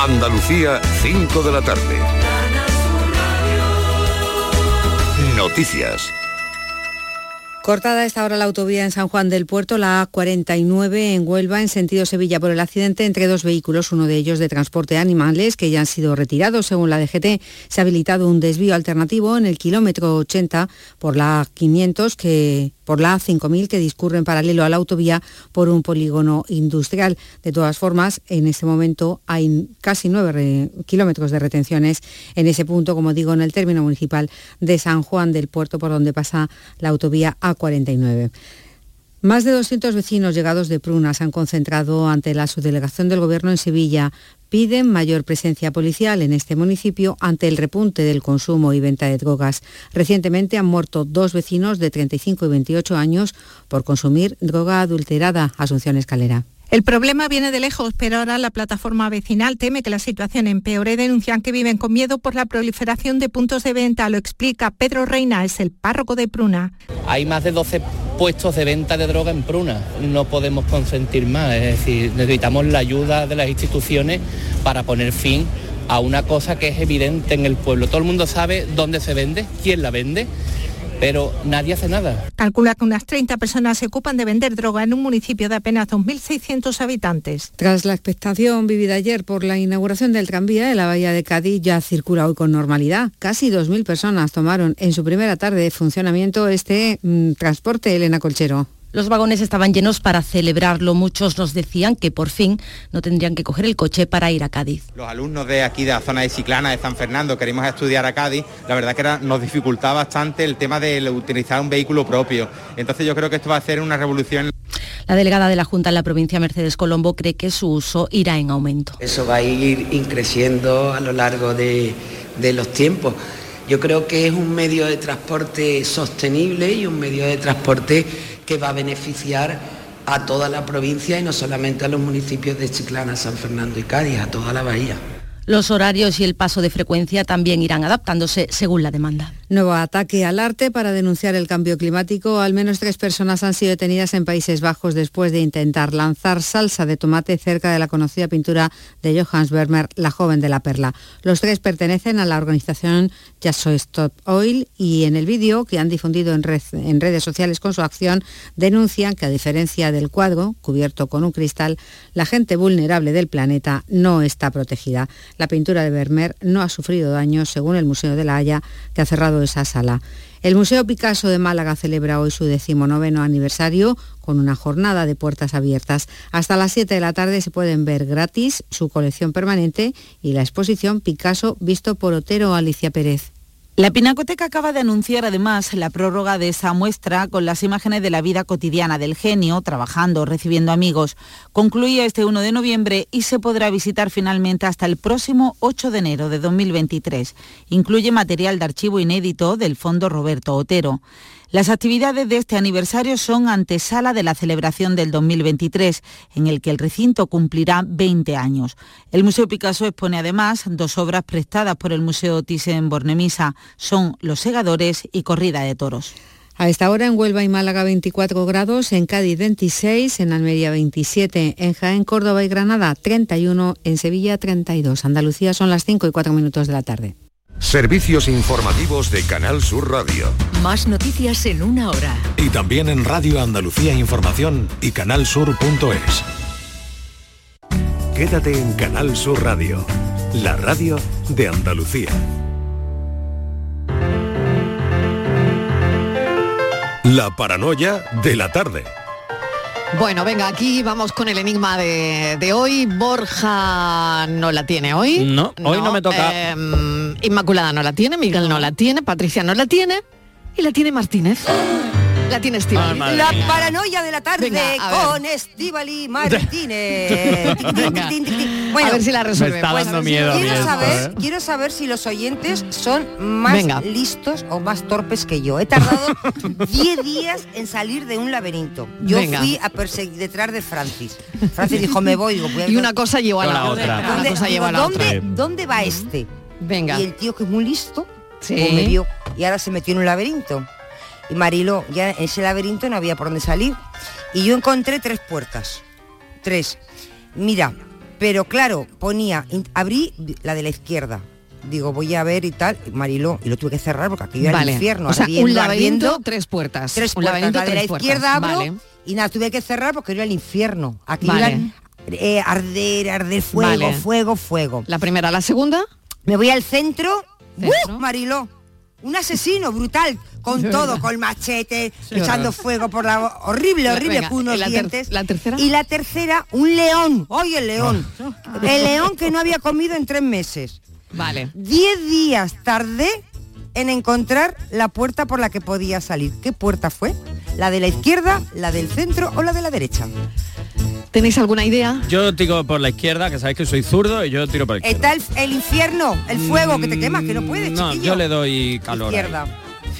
Andalucía, 5 de la tarde. Noticias. Cortada esta hora la autovía en San Juan del Puerto, la A49 en Huelva, en sentido Sevilla, por el accidente entre dos vehículos, uno de ellos de transporte animales, que ya han sido retirados. Según la DGT, se ha habilitado un desvío alternativo en el kilómetro 80 por la 500 que por la A5000 que discurre en paralelo a la autovía por un polígono industrial. De todas formas, en este momento hay casi nueve kilómetros de retenciones en ese punto, como digo, en el término municipal de San Juan del Puerto, por donde pasa la autovía A49. Más de 200 vecinos llegados de Pruna se han concentrado ante la subdelegación del Gobierno en Sevilla. Piden mayor presencia policial en este municipio ante el repunte del consumo y venta de drogas. Recientemente han muerto dos vecinos de 35 y 28 años por consumir droga adulterada. Asunción Escalera. El problema viene de lejos, pero ahora la plataforma vecinal teme que la situación empeore. Denuncian que viven con miedo por la proliferación de puntos de venta. Lo explica Pedro Reina, es el párroco de Pruna. Hay más de 12 puestos de venta de droga en Pruna. No podemos consentir más. Es decir, necesitamos la ayuda de las instituciones para poner fin a una cosa que es evidente en el pueblo. Todo el mundo sabe dónde se vende, quién la vende pero nadie hace nada. Calcula que unas 30 personas se ocupan de vender droga en un municipio de apenas 2.600 habitantes. Tras la expectación vivida ayer por la inauguración del tranvía de la Bahía de Cádiz, ya circula hoy con normalidad. Casi 2.000 personas tomaron en su primera tarde de funcionamiento este mm, transporte Elena Colchero. Los vagones estaban llenos para celebrarlo. Muchos nos decían que por fin no tendrían que coger el coche para ir a Cádiz. Los alumnos de aquí, de la zona de Ciclana, de San Fernando, queremos estudiar a Cádiz. La verdad que nos dificultaba bastante el tema de utilizar un vehículo propio. Entonces yo creo que esto va a ser una revolución. La delegada de la Junta en la provincia, Mercedes Colombo, cree que su uso irá en aumento. Eso va a ir increciendo a lo largo de, de los tiempos. Yo creo que es un medio de transporte sostenible y un medio de transporte que va a beneficiar a toda la provincia y no solamente a los municipios de Chiclana, San Fernando y Cádiz, a toda la bahía. Los horarios y el paso de frecuencia también irán adaptándose según la demanda. Nuevo ataque al arte para denunciar el cambio climático. Al menos tres personas han sido detenidas en Países Bajos después de intentar lanzar salsa de tomate cerca de la conocida pintura de Johannes Vermeer, La joven de la perla. Los tres pertenecen a la organización Just So Stop Oil y en el vídeo que han difundido en, en redes sociales con su acción denuncian que a diferencia del cuadro, cubierto con un cristal, la gente vulnerable del planeta no está protegida. La pintura de Vermeer no ha sufrido daños, según el Museo de La Haya, que ha cerrado esa sala. El Museo Picasso de Málaga celebra hoy su decimonoveno aniversario con una jornada de puertas abiertas. Hasta las 7 de la tarde se pueden ver gratis su colección permanente y la exposición Picasso visto por Otero Alicia Pérez. La Pinacoteca acaba de anunciar además la prórroga de esa muestra con las imágenes de la vida cotidiana del genio, trabajando, recibiendo amigos. Concluye este 1 de noviembre y se podrá visitar finalmente hasta el próximo 8 de enero de 2023. Incluye material de archivo inédito del Fondo Roberto Otero. Las actividades de este aniversario son antesala de la celebración del 2023, en el que el recinto cumplirá 20 años. El Museo Picasso expone además dos obras prestadas por el Museo Thyssen-Bornemisza. Son Los segadores y Corrida de toros. A esta hora en Huelva y Málaga 24 grados, en Cádiz 26, en Almería 27, en Jaén, Córdoba y Granada 31, en Sevilla 32. Andalucía son las 5 y 4 minutos de la tarde. Servicios informativos de Canal Sur Radio. Más noticias en una hora. Y también en Radio Andalucía Información y canalsur.es. Quédate en Canal Sur Radio, la radio de Andalucía. La paranoia de la tarde. Bueno, venga, aquí vamos con el enigma de, hoy. Borja no la tiene hoy. No, hoy no, me toca. Em, Inmaculada no la tiene, Miguel no la tiene, Patricia no la tiene y la tiene Martínez. La tiene Estivali. la paranoia de la tarde con Estivali Martínez. bueno, a ver si la resuelve. Me está dando miedo quiero, saber, ¿eh? quiero saber si los oyentes son más listos o más torpes que yo. He tardado 10 días en salir de un laberinto. Yo fui a perseguir detrás de Francis. Francis dijo, me voy. Digo, y una cosa llevó a la, otra. ¿Dónde, cosa lleva a la ¿dónde, otra. ¿Dónde va este? Venga. Y el tío que es muy listo, Sí. pues me vio y ahora se metió en un laberinto. Y Marilo, ya en ese laberinto no había por dónde salir. Y yo encontré tres puertas. Tres. Mira, Pero claro, ponía, abrí la de la izquierda. Digo, voy a ver y tal, Mariló, y lo tuve que cerrar porque aquello era el infierno. O sea, un laberinto, tres puertas. Tres puertas. la de la izquierda abro y nada, tuve que cerrar porque era el infierno. Aquí eh, arder, arder, fuego, fuego, fuego. La primera, la segunda. Me voy al centro. ¡Uh, Mariló! Un asesino brutal, con todo, con machete, echando fuego por la... Horrible, horrible, con unos dientes. ¿La tercera? Y la tercera, un león. Oye, el león. Ah. El león que no había comido en tres meses. Vale. Diez días tardé en encontrar la puerta por la que podía salir. ¿Qué puerta fue? ¿La de la izquierda, la del centro o la de la derecha? ¿Tenéis alguna idea? Yo tiro por la izquierda, que sabéis que soy zurdo, y yo tiro por la izquierda. Está el, infierno, el fuego que te quemas, que no puedes, No, yo le doy calor. Izquierda.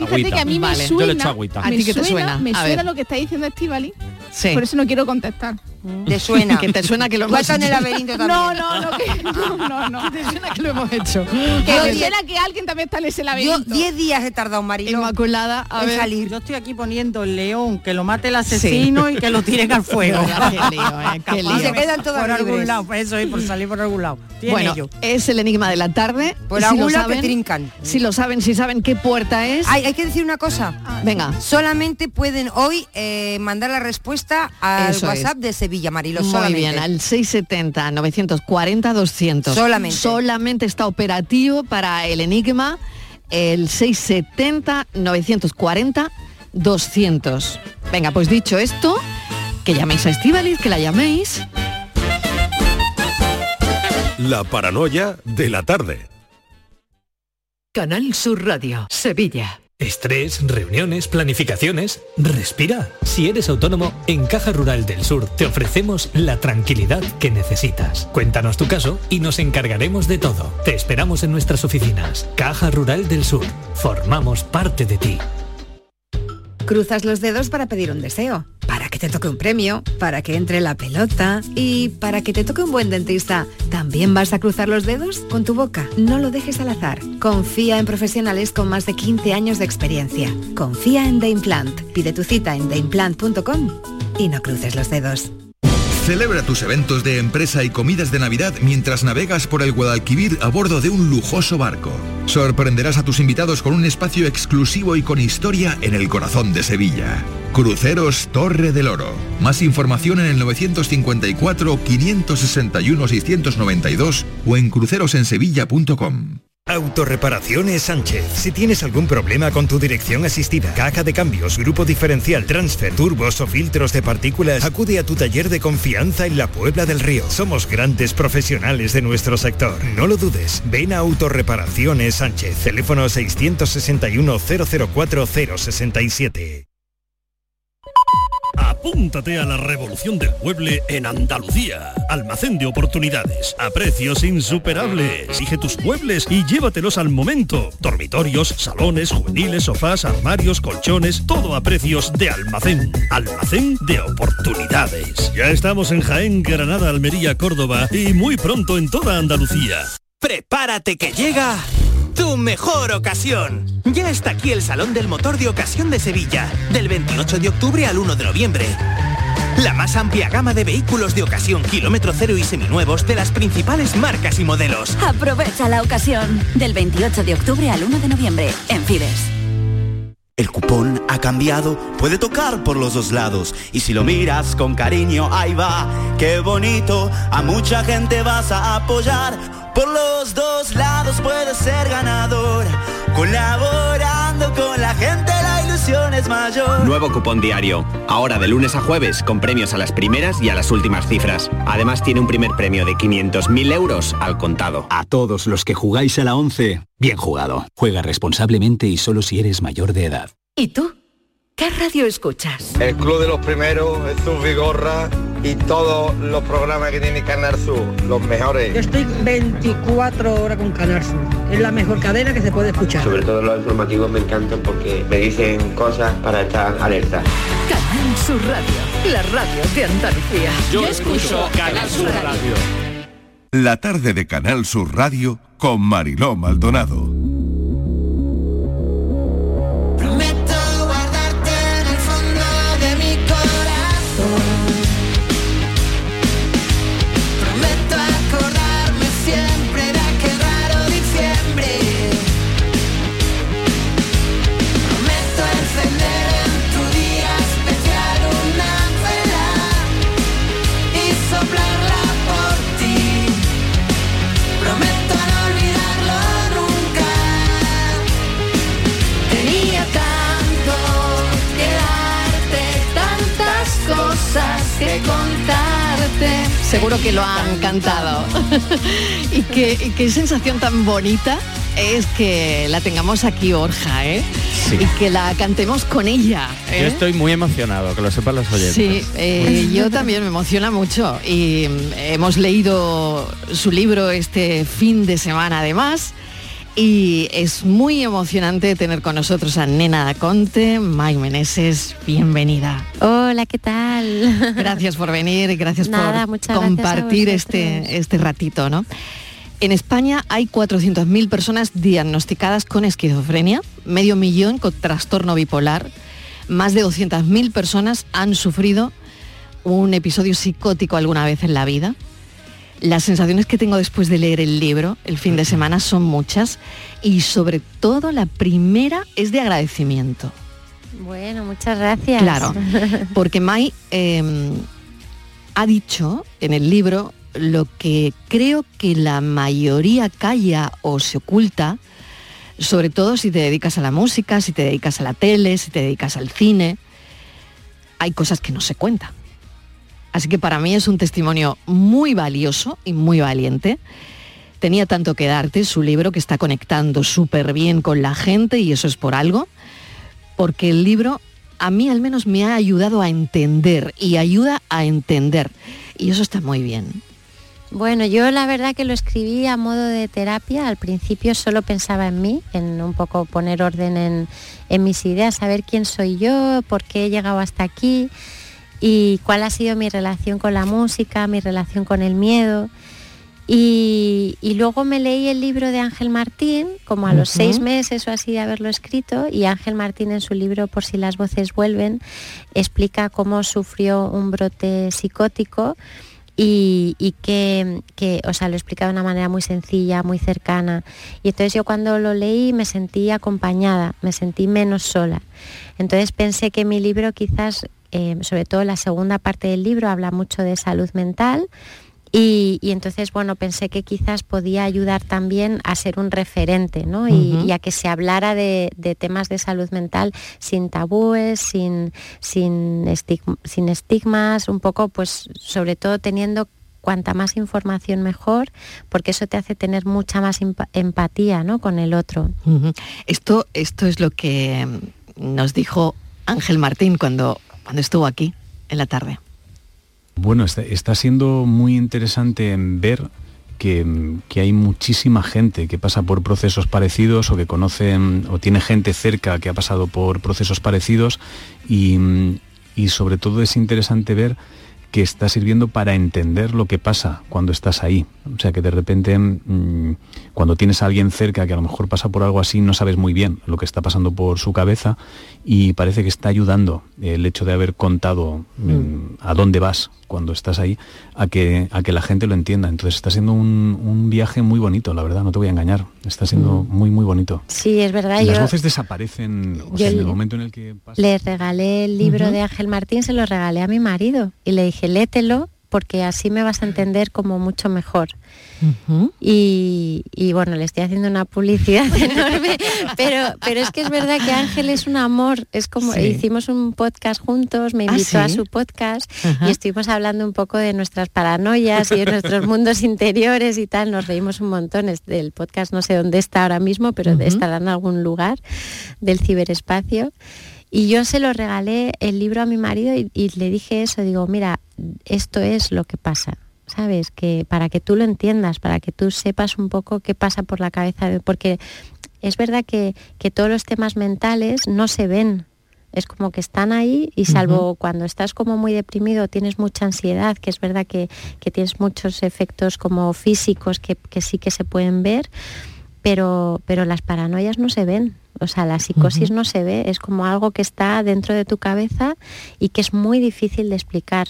Fíjate que a mí me suena, yo le echo agüita. ¿A ti qué te suena? Me suena lo que está diciendo Estivali. Sí. Por eso no quiero contestar. ¿Te suena? que te suena que lo hemos hecho. en el laberinto también. No, no, no, que, no, no, no. Te suena que lo hemos hecho. Que te suena que alguien también está en ese laberinto. Yo 10 días he tardado, Marilo. Inmaculada, a ver. salir. Yo estoy aquí poniendo el león, que lo mate el asesino y que lo tiren al fuego. qué lío, eh, qué lío. Y se quedan todos por algún lado, por eso es por salir por algún lado. Bueno, es el enigma de la tarde. Por algún lado que trincan. Si lo saben, si saben qué puerta es. Hay, hay que decir una cosa. Venga. Solamente pueden hoy eh, mandar la respuesta al WhatsApp de Sevilla, Marilo. Muy bien, al 670 940 200. Solamente. Solamente está operativo para el enigma el 670 940 200. Venga, pues dicho esto, que llaméis a Estivaliz, que la llaméis. La paranoia de la tarde. Canal Sur Radio, Sevilla. Estrés, reuniones, planificaciones. Respira. Si eres autónomo, en Caja Rural del Sur te ofrecemos la tranquilidad que necesitas. Cuéntanos tu caso y nos encargaremos de todo. Te esperamos en nuestras oficinas. Caja Rural del Sur. Formamos parte de ti. Cruzas los dedos para pedir un deseo, para que te toque un premio, para que entre la pelota y para que te toque un buen dentista. ¿También vas a cruzar los dedos con tu boca? No lo dejes al azar. Confía en profesionales con más de 15 años de experiencia. Confía en The Implant. Pide tu cita en theimplant.com y no cruces los dedos. Celebra tus eventos de empresa y comidas de Navidad mientras navegas por el Guadalquivir a bordo de un lujoso barco. Sorprenderás a tus invitados con un espacio exclusivo y con historia en el corazón de Sevilla. Cruceros Torre del Oro. Más información en el 954 561 692 o en crucerosensevilla.com. Autorreparaciones Sánchez. Si tienes algún problema con tu dirección asistida, caja de cambios, grupo diferencial, transfer, turbos o filtros de partículas, acude a tu taller de confianza en la Puebla del Río. Somos grandes profesionales de nuestro sector. No lo dudes. Ven a Autorreparaciones Sánchez. Teléfono 661 004 067. Apúntate a la revolución del mueble en Andalucía. Almacén de oportunidades, a precios insuperables. Elige tus muebles y llévatelos al momento. Dormitorios, salones, juveniles, sofás, armarios, colchones, todo a precios de almacén. Almacén de oportunidades. Ya estamos en Jaén, Granada, Almería, Córdoba y muy pronto en toda Andalucía. Prepárate que llega tu mejor ocasión. Ya está aquí el Salón del Motor de Ocasión de Sevilla, del 28 de octubre al 1 de noviembre. La más amplia gama de vehículos de ocasión kilómetro cero y seminuevos de las principales marcas y modelos. Aprovecha la ocasión, del 28 de octubre al 1 de noviembre, en Fides. El cupón ha cambiado, puede tocar por los dos lados. Y si lo miras con cariño, ahí va, qué bonito. A mucha gente vas a apoyar. Por los dos lados puedes ser ganador. Colaborando con la gente la ilusión es mayor. Nuevo cupón diario. Ahora de lunes a jueves con premios a las primeras y a las últimas cifras. Además tiene un primer premio de 500.000 euros al contado. A todos los que jugáis a la 11, bien jugado. Juega responsablemente y solo si eres mayor de edad. ¿Y tú? ¿Qué radio escuchas? El Club de los Primeros, Jesús Vigorra y todos los programas que tiene Canal Sur, los mejores. Yo estoy 24 horas con Canal Sur. Es la mejor cadena que se puede escuchar. Sobre todo los informativos me encantan porque me dicen cosas para estar alerta. Canal Sur Radio, la radio de Andalucía. Yo, escucho Canal Sur radio. La tarde de Canal Sur Radio con Mariló Maldonado. Seguro que lo han cantado. y, qué, qué sensación tan bonita es que la tengamos aquí, Orja, ¿eh? Y que la cantemos con ella. ¿eh? Yo estoy muy emocionado, que lo sepan los oyentes. Sí, eh, yo también me emociona mucho. Y mm, hemos leído su libro este fin de semana además. Y es muy emocionante tener con nosotros a Nena Conte, Mike Meneses, bienvenida. Hola, ¿qué tal? Gracias por venir y gracias por compartir este, este ratito, ¿no? En España hay 400.000 personas diagnosticadas con esquizofrenia, medio millón con trastorno bipolar, más de 200.000 personas han sufrido un episodio psicótico alguna vez en la vida. Las sensaciones que tengo después de leer el libro el fin de semana son muchas y sobre todo la primera es de agradecimiento. Bueno, muchas gracias. Claro, porque Mai em, ha dicho en el libro lo que creo que la mayoría calla o se oculta, sobre todo si te dedicas a la música, si te dedicas a la tele, si te dedicas al cine, hay cosas que no se cuentan. Así que para mí es un testimonio muy valioso y muy valiente. Tenía tanto que darte su libro que está conectando súper bien con la gente y eso es por algo, porque el libro a mí al menos me ha ayudado a entender y ayuda a entender. Y eso está muy bien. Bueno, yo la verdad que lo escribí a modo de terapia. Al principio solo pensaba en mí, en un poco poner orden en, mis ideas, saber quién soy yo, por qué he llegado hasta aquí y cuál ha sido mi relación con la música, mi relación con el miedo. Y, luego me leí el libro de Ángel Martín, como a los seis meses o así de haberlo escrito, y Ángel Martín en su libro Por si las voces vuelven explica cómo sufrió un brote psicótico y, que, que, o sea, lo explicaba de una manera muy sencilla, muy cercana. Y entonces yo cuando lo leí me sentí acompañada, me sentí menos sola. Entonces pensé que mi libro quizás eh, sobre todo la segunda parte del libro habla mucho de salud mental. Y, entonces, bueno, pensé que quizás podía ayudar también a ser un referente, ¿no? y, a que se hablara de, temas de salud mental sin tabúes, sin, sin, sin estigmas, un poco, pues, sobre todo teniendo cuanta más información mejor, porque eso te hace tener mucha más empatía ¿no? con el otro. esto, esto es lo que nos dijo Ángel Martín cuando cuando estuvo aquí en la tarde. Bueno, está, siendo muy interesante ver que, hay muchísima gente que pasa por procesos parecidos o que conoce o tiene gente cerca que ha pasado por procesos parecidos y, y sobre todo es interesante ver que está sirviendo para entender lo que pasa cuando estás ahí. O sea, que de repente mm, cuando tienes a alguien cerca que a lo mejor pasa por algo así, no sabes muy bien lo que está pasando por su cabeza y parece que está ayudando el hecho de haber contado mm, mm. a dónde vas cuando estás ahí a que, a que la gente lo entienda. Entonces está siendo un, viaje muy bonito, la verdad, no te voy a engañar. Está siendo muy, muy bonito. Sí, es verdad. Las voces desaparecen en el momento en el que... Le regalé el libro de Ángel Martín, se lo regalé a mi marido y le dije, lételo porque así me vas a entender como mucho mejor. y, bueno, le estoy haciendo una publicidad enorme, pero, pero es que es verdad que Ángel es un amor, es como hicimos un podcast juntos, me ¿Ah, invitó a su podcast y estuvimos hablando un poco de nuestras paranoias y de nuestros mundos interiores y tal, nos reímos un montón, del podcast no sé dónde está ahora mismo, pero estará en algún lugar del ciberespacio. Y yo se lo regalé el libro a mi marido y, le dije eso, digo, mira, esto es lo que pasa, ¿sabes? Que para que tú lo entiendas, para que tú sepas un poco qué pasa por la cabeza, de, porque es verdad que, todos los temas mentales no se ven, es como que están ahí y salvo cuando estás como muy deprimido, tienes mucha ansiedad, que es verdad que, tienes muchos efectos como físicos que, que, sí que se pueden ver, pero, pero las paranoias no se ven. O sea, la psicosis no se ve, es como algo que está dentro de tu cabeza y que es muy difícil de explicar.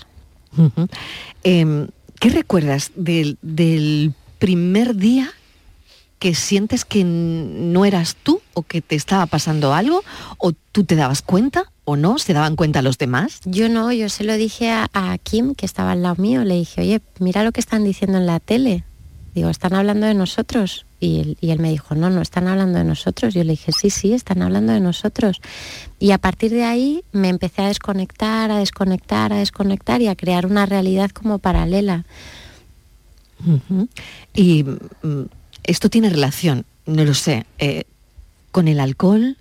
Em, ¿Qué recuerdas del, primer día que sientes que no eras tú o que te estaba pasando algo o tú te dabas cuenta o no? ¿Se daban cuenta los demás? Yo no, yo se lo dije a, a Kim, que estaba al lado mío, le dije, oye, mira lo que están diciendo en la tele Digo, ¿están hablando de nosotros? Y él, y él, me dijo, no, no están hablando de nosotros. Yo le dije, sí, sí, están hablando de nosotros. Y a partir de ahí me empecé a desconectar, a desconectar, a desconectar y a crear una realidad como paralela. Y mm, esto tiene relación, no lo sé, eh, con el alcohol.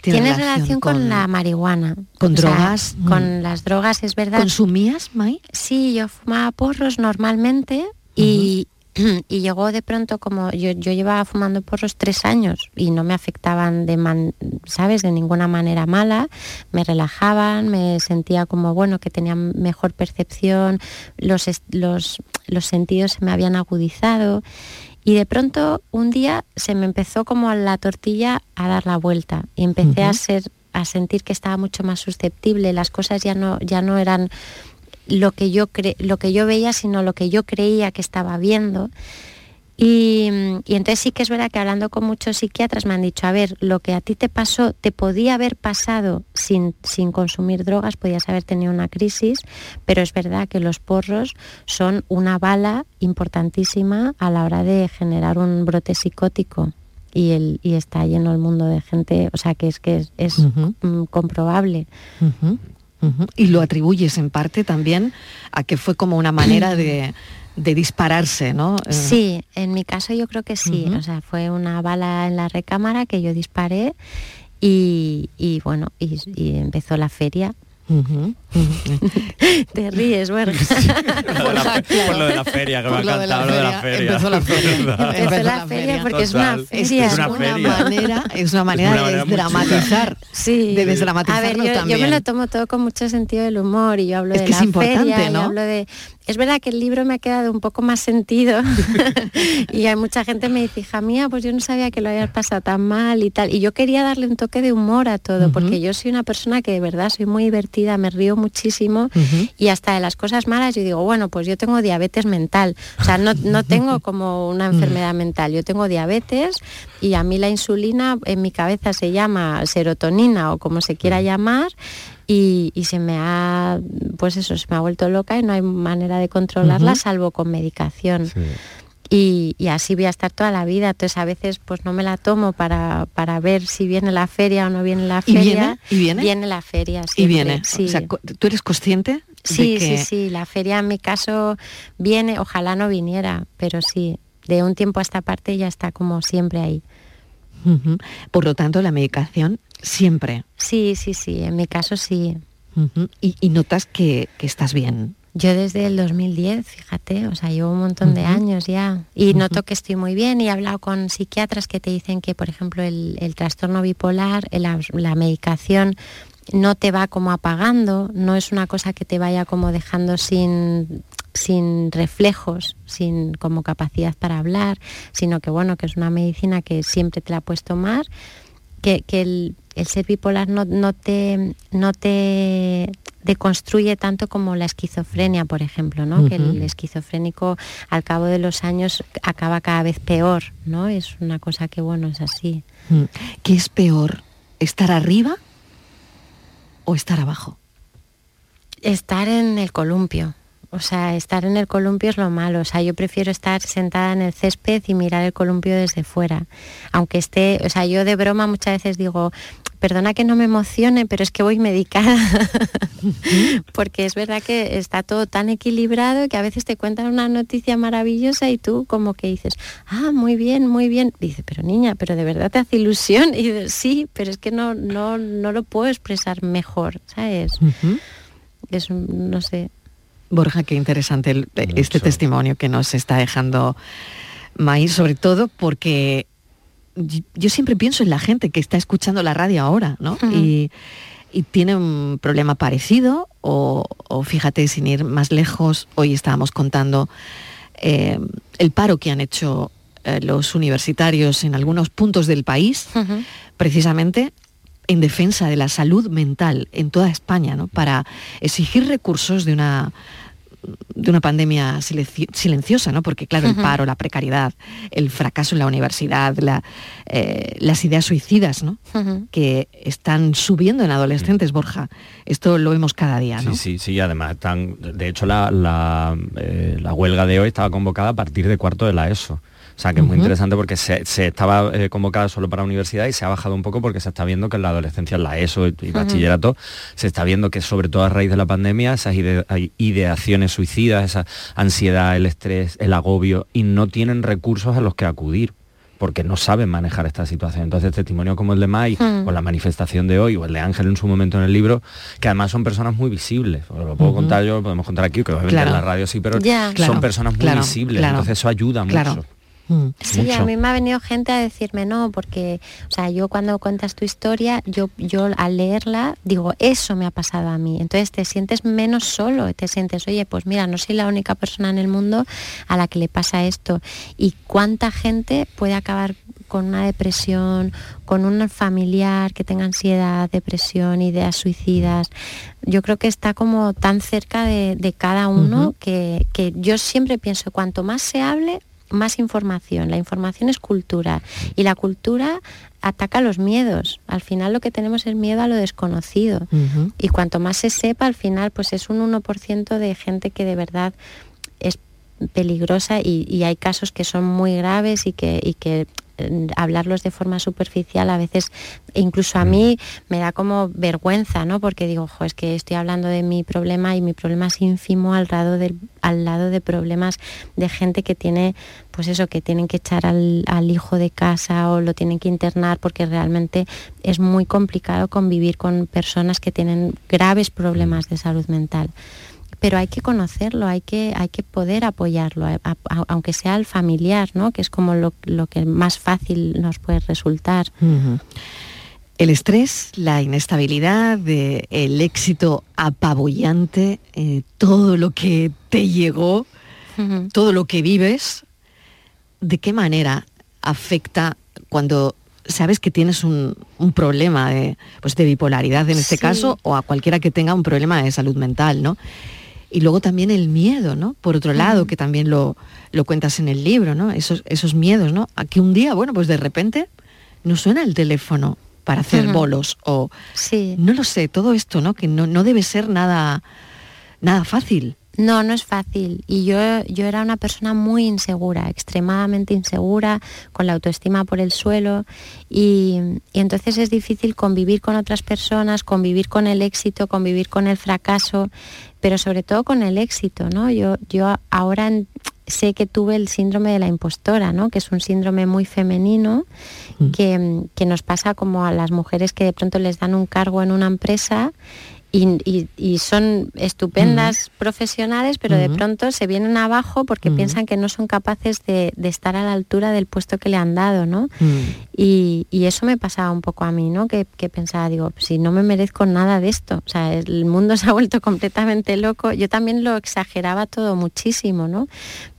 Tiene, relación, con, la marihuana. ¿Con drogas? Con las drogas, es verdad. ¿Consumías, May? Sí, yo fumaba porros normalmente y, y llegó de pronto como yo, yo, llevaba fumando porros tres años y no me afectaban de sabes de ninguna manera mala. Me relajaban me sentía como bueno que tenía mejor percepción los, los, los sentidos se me habían agudizado. Y de pronto un día se me empezó como la tortilla a dar la vuelta y empecé a ser a sentir que estaba mucho más susceptible. Las cosas ya no ya no eran lo que yo, cre lo que yo veía, sino lo que yo creía que estaba viendo. Y, y, entonces sí que es verdad que hablando con muchos psiquiatras me han dicho, a ver, lo que a ti te pasó, te podía haber pasado sin, sin consumir drogas, podías haber tenido una crisis, pero es verdad que los porros son una bala importantísima a la hora de generar un brote psicótico. Y, el, y está lleno el mundo de gente, o sea que es que es, mm, comprobable. Y lo atribuyes en parte también a que fue como una manera de, dispararse, ¿no? Eh. Sí, en mi caso yo creo que sí. O sea, fue una bala en la recámara que yo disparé y, bueno, y empezó la feria Te ríes, bueno. por, lo de la feria, que me ha encantado lo de la feria. Empezó la feria. Empezó la feria porque es una feria. Es, una, manera, es una manera de desdramatizar. Sí. De desdramatizarlo A ver, yo, yo, me lo tomo todo con mucho sentido del humor y yo hablo de la feria, ¿no? y hablo de es verdad que el libro me ha quedado un poco más sentido y hay mucha gente me dice, hija mía, pues yo no sabía que lo hayas pasado tan mal y tal. Y yo quería darle un toque de humor a todo, porque yo soy una persona que de verdad soy muy divertida, me río muchísimo y hasta de las cosas malas yo digo, bueno, pues yo tengo diabetes mental. O sea, no, no tengo como una enfermedad mental, yo tengo diabetes y a mí la insulina en mi cabeza se llama serotonina o como se quiera llamar y, se me ha, pues eso, se me ha vuelto loca y no hay manera de controlarla salvo con medicación. Y, así voy a estar toda la vida. Entonces a veces pues no me la tomo para, para ver si viene la feria o no viene la feria. ¿Y viene? viene? la feria. Y viene. Sí. ¿Tú eres consciente? Sí, sí, sí. La feria en mi caso viene, ojalá no viniera, pero sí, de un tiempo a esta parte ya está como siempre ahí. Por lo tanto, la medicación siempre. Sí, sí, sí, en mi caso sí. ¿Y, notas que, estás bien? Yo desde el 2010, fíjate, o sea, llevo un montón de años ya y noto que estoy muy bien y he hablado con psiquiatras que te dicen que, por ejemplo, el, trastorno bipolar, la, la, medicación no te va como apagando, no es una cosa que te vaya como dejando sin, sin reflejos, sin como capacidad para hablar, sino que bueno, que es una medicina que siempre te la puedes tomar, que, que el, el, ser bipolar no, no, te, no te deconstruye tanto como la esquizofrenia, por ejemplo, ¿no? Que el esquizofrénico al cabo de los años acaba cada vez peor, ¿no? Es una cosa que bueno, es así. Mm. ¿Qué es peor? ¿Estar arriba o estar abajo? Estar en el columpio. O sea, estar en el columpio es lo malo. O sea, yo prefiero estar sentada en el césped y mirar el columpio desde fuera. Aunque esté, o sea, yo de broma muchas veces digo, perdona que no me emocione, pero es que voy medicada. Porque es verdad que está todo tan equilibrado que a veces te cuentan una noticia maravillosa y tú como que dices, ah, muy bien, muy bien. dice, pero niña, pero de verdad te hace ilusión. Y dices, sí, pero es que no, no, no lo puedo expresar mejor, ¿sabes? Es, no sé, Borja, qué interesante este testimonio que nos está dejando Maíz, sobre todo porque yo siempre pienso en la gente que está escuchando la radio ahora, ¿no? y, tiene un problema parecido, o, fíjate, sin ir más lejos, hoy estábamos contando eh, el paro que han hecho eh, los universitarios en algunos puntos del país, precisamente en defensa de la salud mental en toda España, ¿no? para exigir recursos de una de una pandemia silenciosa, ¿no? Porque claro, el paro, la precariedad, el fracaso en la universidad, eh, las ideas suicidas, ¿no? Que están subiendo en adolescentes, Borja. Esto lo vemos cada día, ¿no? Sí, sí, sí. Además están, de hecho, la, la, eh, la huelga de hoy estaba convocada a partir de cuarto de la ESO. O sea, que es muy interesante porque se, estaba eh, convocada solo para universidad y se ha bajado un poco porque se está viendo que en la adolescencia, en la ESO y, bachillerato, se está viendo que sobre todo a raíz de la pandemia, esas ideaciones suicidas, esa ansiedad, el estrés, el agobio, y no tienen recursos a los que acudir porque no saben manejar esta situación. Entonces, testimonio como el de Mai, o la manifestación de hoy, o el de Ángel en su momento en el libro, que además son personas muy visibles. Lo puedo contar yo, podemos contar aquí, que obviamente en la radio sí, pero son personas muy visibles. Entonces eso ayuda mucho. Mm. Sí, a mí me ha venido gente a decirme no, porque, o sea, yo cuando cuentas tu historia, yo, yo al leerla digo, eso me ha pasado a mí. Entonces te sientes menos solo, te sientes, oye, pues mira, no soy la única persona en el mundo a la que le pasa esto. Y cuánta gente puede acabar con una depresión, con un familiar que tenga ansiedad, depresión, ideas suicidas. Yo creo que está como tan cerca de, cada uno que, que yo siempre pienso, cuanto más se hable, más información. La información es cultura y la cultura ataca los miedos. Al final lo que tenemos es miedo a lo desconocido. Y cuanto más se sepa, al final pues es un 1% de gente que de verdad es peligrosa y, hay casos que son muy graves y que, y que hablarlos de forma superficial a veces incluso a mí me da como vergüenza, ¿no? Porque digo, ojo, es que estoy hablando de mi problema y mi problema es ínfimo al lado, del, al lado de problemas de gente que tiene, pues eso, que tienen que echar al, al hijo de casa o lo tienen que internar porque realmente es muy complicado convivir con personas que tienen graves problemas de salud mental pero hay que conocerlo, hay que, hay que poder apoyarlo, aunque sea el familiar, ¿no? que es como lo, que más fácil nos puede resultar. El estrés, la inestabilidad, el éxito apabullante, eh, todo lo que te llegó, todo lo que vives, ¿de qué manera afecta cuando sabes que tienes un, problema de, pues de bipolaridad en este caso o a cualquiera que tenga un problema de salud mental, ¿no? Y luego también el miedo, ¿no? Por otro lado, que también lo, lo, cuentas en el libro, ¿no? Esos, esos miedos, ¿no? A que un día, bueno, pues de repente no suena el teléfono para hacer bolos o... Sí. No lo sé, todo esto, ¿no? Que no, no debe ser nada, nada fácil. No, no es fácil. Y yo, yo era una persona muy insegura, extremadamente insegura, con la autoestima por el suelo. Y, y, entonces es difícil convivir con otras personas, convivir con el éxito, convivir con el fracaso pero sobre todo con el éxito, ¿no? Yo, yo ahora sé que tuve el síndrome de la impostora, ¿no? Que es un síndrome muy femenino mm. que, que nos pasa como a las mujeres que de pronto les dan un cargo en una empresa y, son estupendas profesionales, pero de pronto se vienen abajo porque piensan que no son capaces de, estar a la altura del puesto que le han dado, ¿no? y, eso me pasaba un poco a mí, ¿no? Que, pensaba, digo, si no me merezco nada de esto, o sea, el mundo se ha vuelto completamente loco. Yo también lo exageraba todo muchísimo, ¿no?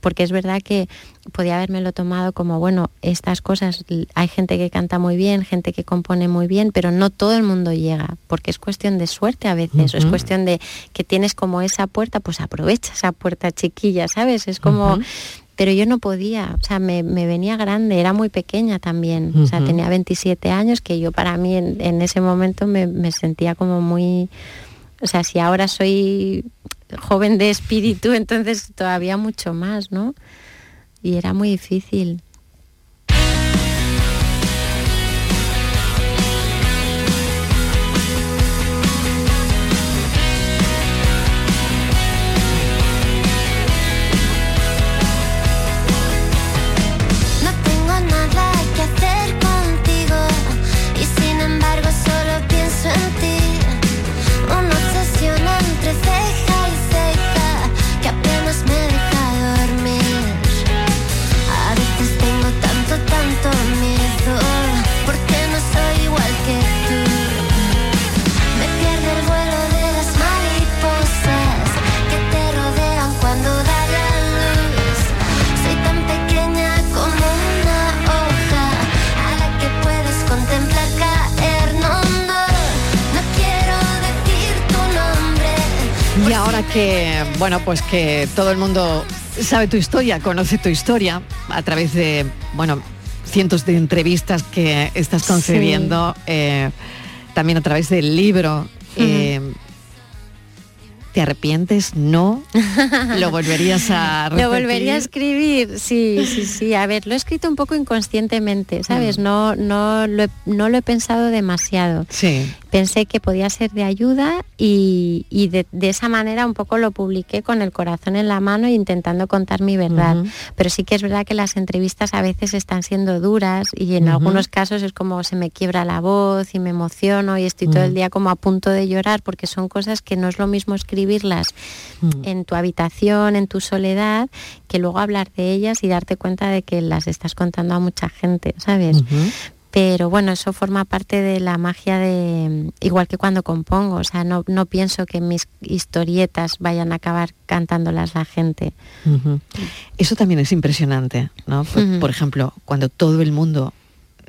Porque es verdad que podía lo tomado como, bueno, estas cosas, hay gente que canta muy bien, gente que compone muy bien, pero no todo el mundo llega, porque es cuestión de suerte a veces, o es cuestión de que tienes como esa puerta, pues aprovecha esa puerta chiquilla, ¿sabes? Es como... Pero yo no podía, o sea, me, venía grande, era muy pequeña también, o sea, tenía 27 años, que yo para mí en, ese momento me, me sentía como muy, o sea, si ahora soy joven de espíritu, entonces todavía mucho más, ¿no? Y era muy difícil. Bueno, pues que todo el mundo sabe tu historia, conoce tu historia a través de, bueno, cientos de entrevistas que estás concediendo, eh, también a través del libro. Eh, ¿Te arrepientes? ¿No? ¿Lo volverías a Lo volvería a escribir, sí, sí, sí. A ver, lo he escrito un poco inconscientemente, ¿sabes? Mm. No, no, lo he, no lo he pensado demasiado. Sí pensé que podía ser de ayuda y, de, esa manera un poco lo publiqué con el corazón en la mano intentando contar mi verdad. Pero sí que es verdad que las entrevistas a veces están siendo duras y en algunos casos es como se me quiebra la voz y me emociono y estoy todo el día como a punto de llorar porque son cosas que no es lo mismo escribirlas en tu habitación, en tu soledad, que luego hablar de ellas y darte cuenta de que las estás contando a mucha gente, ¿sabes? Pero bueno, eso forma parte de la magia de, igual que cuando compongo, o sea, no, no pienso que mis historietas vayan a acabar cantándolas la gente. Eso también es impresionante, ¿no? Por, ejemplo, cuando todo el mundo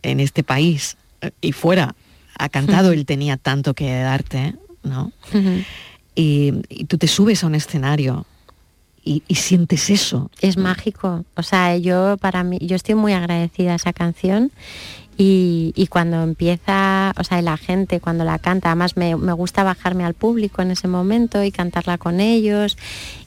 en este país eh, y fuera ha cantado, él tenía tanto que darte, ¿no? y, tú te subes a un escenario y, y, sientes eso. Es mágico. O sea, yo para mí, yo estoy muy agradecida a esa canción y, cuando empieza, o sea, la gente cuando la canta, además me, gusta bajarme al público en ese momento y cantarla con ellos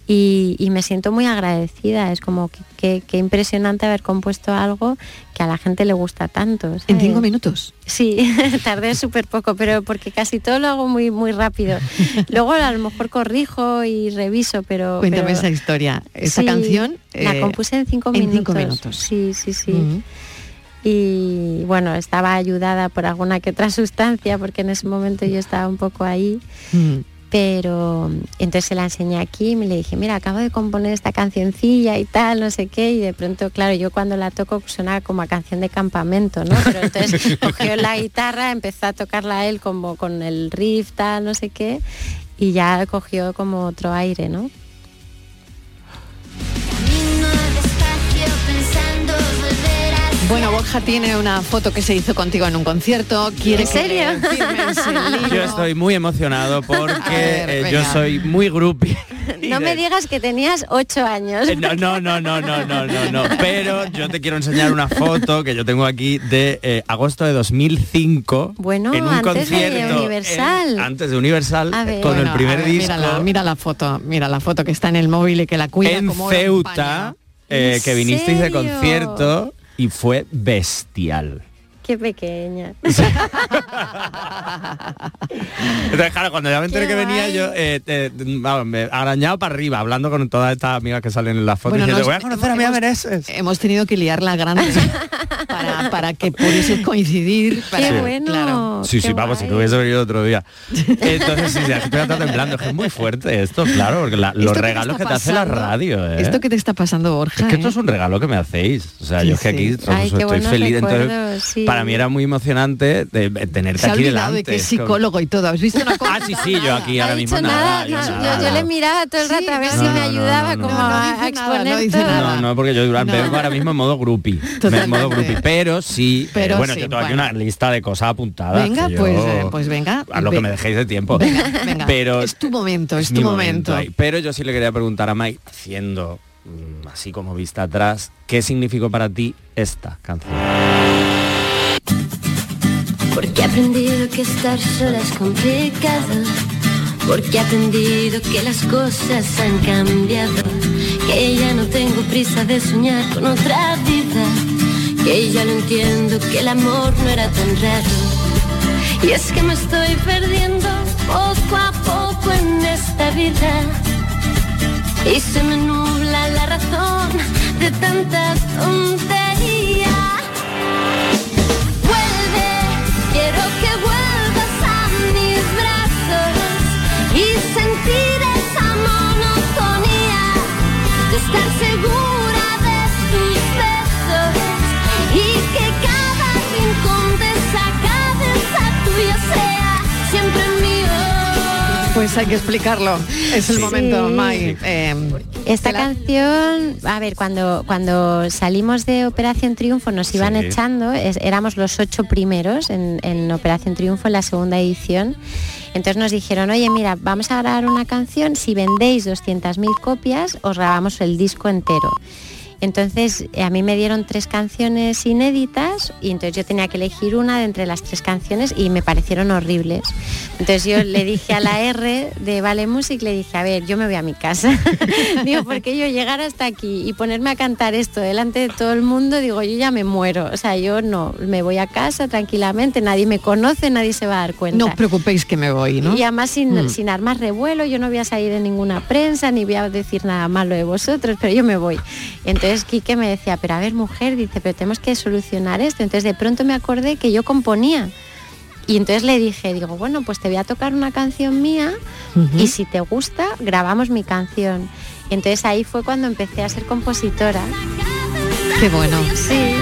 y, me siento muy agradecida, es como que, impresionante haber compuesto algo que a la gente le gusta tanto. ¿En cinco minutos? Sí, tardé súper poco, pero porque casi todo lo hago muy, muy rápido. Luego a lo mejor corrijo y reviso, pero... Cuéntame esa historia, esa canción... La eh, compuse en cinco minutos. cinco minutos. Sí, sí, sí y bueno, estaba ayudada por alguna que otra sustancia porque en ese momento yo estaba un poco ahí. Mm. Pero entonces se la enseñé aquí y me le dije, mira, acabo de componer esta cancioncilla y tal, no sé qué, y de pronto, claro, yo cuando la toco suena como a canción de campamento, ¿no? Pero entonces cogió la guitarra, empezó a tocarla él como con el riff, tal, no sé qué, y ya cogió como otro aire, ¿no? Bueno, Borja tiene una foto que se hizo contigo en un concierto. ¿Quiere ¿En serio? yo estoy muy emocionado porque eh, yo soy muy groupie. No me digas que tenías ocho años. Eh, no, no, no, no, no, no, no, Pero yo te quiero enseñar una foto que yo tengo aquí de eh, agosto de 2005. Bueno, en un antes concierto de Universal. antes de Universal, con el primer disco. Mira la, foto, mira la foto que está en el móvil y que la cuida en Ceuta. que vinisteis de concierto y fue bestial. Qué pequeña. Entonces, claro, cuando ya me enteré que venía yo, eh, me arañado para arriba, hablando con todas estas amigas que salen en las fotos. y voy a conocer a Mía Meneses. Hemos tenido que liarla grande para, para que pudieses coincidir. Para, qué bueno. Sí, sí, vamos, si tú hubiese venido otro día. Entonces, sí, sí, estoy temblando. Es muy fuerte esto, claro, porque los regalos que te, hace la radio. ¿eh? Esto que te está pasando, Borja. Es que esto es un regalo que me hacéis. O sea, yo es que aquí estoy feliz. Entonces, para mí era muy emocionante de, tenerte Se aquí delante. de que es psicólogo y todo. ¿Has visto una cosa? Ah, sí, sí, yo aquí ahora mismo nada. yo, le miraba todo el rato a ver si me ayudaba como a, exponer No, no, porque yo vengo ahora mismo en modo groupie. En modo groupie. Pero sí, eh, pero bueno, yo tengo aquí una lista de cosas apuntadas. Venga, pues, eh, pues venga. A lo que me dejéis de tiempo. Venga, Pero es tu momento, es, tu momento. Pero yo sí le quería preguntar a Mike, haciendo mm, así como vista atrás, ¿qué significó para ti esta canción? Porque he aprendido que estar sola es complicado. Porque he aprendido que las cosas han cambiado. Que ya no tengo prisa de soñar con otra vida. Que ya lo entiendo que el amor no era tan raro. Y es que me estoy perdiendo poco a poco en esta vida. Y se me nubla la razón de tanta tontería. Y sentir esa monotonía de estar segura de tus besos y que cada rincón de esa cabeza tuya sea siempre mío. Pues hay que explicarlo. Es el momento, Mai. Eh, Esta canción, a ver, cuando, cuando salimos de Operación Triunfo nos iban Sí. echando, es- éramos los ocho primeros en, en Operación Triunfo en la segunda edición. Entonces nos dijeron, oye, mira, vamos a grabar una canción, si vendéis 200.000 copias, os grabamos el disco entero. Entonces eh, a mí me dieron tres canciones inéditas y entonces yo tenía que elegir una de entre las tres canciones y me parecieron horribles. Entonces yo le dije a la R de Vale Music, le dije, a ver, yo me voy a mi casa. digo, porque yo llegar hasta aquí y ponerme a cantar esto delante de todo el mundo, digo, yo ya me muero. O sea, yo no, me voy a casa tranquilamente, nadie me conoce, nadie se va a dar cuenta. No os preocupéis que me voy, ¿no? Y además sin, Mm. sin armar revuelo, yo no voy a salir en ninguna prensa, ni voy a decir nada malo de vosotros, pero yo me voy. Entonces Quique me decía, pero a ver mujer, dice, pero tenemos que solucionar esto. Entonces de pronto me acordé que yo componía. Y entonces le dije, digo, bueno, pues te voy a tocar una canción mía y si te gusta, grabamos mi canción. Y entonces ahí fue cuando empecé a ser compositora. Qué bueno. Sí.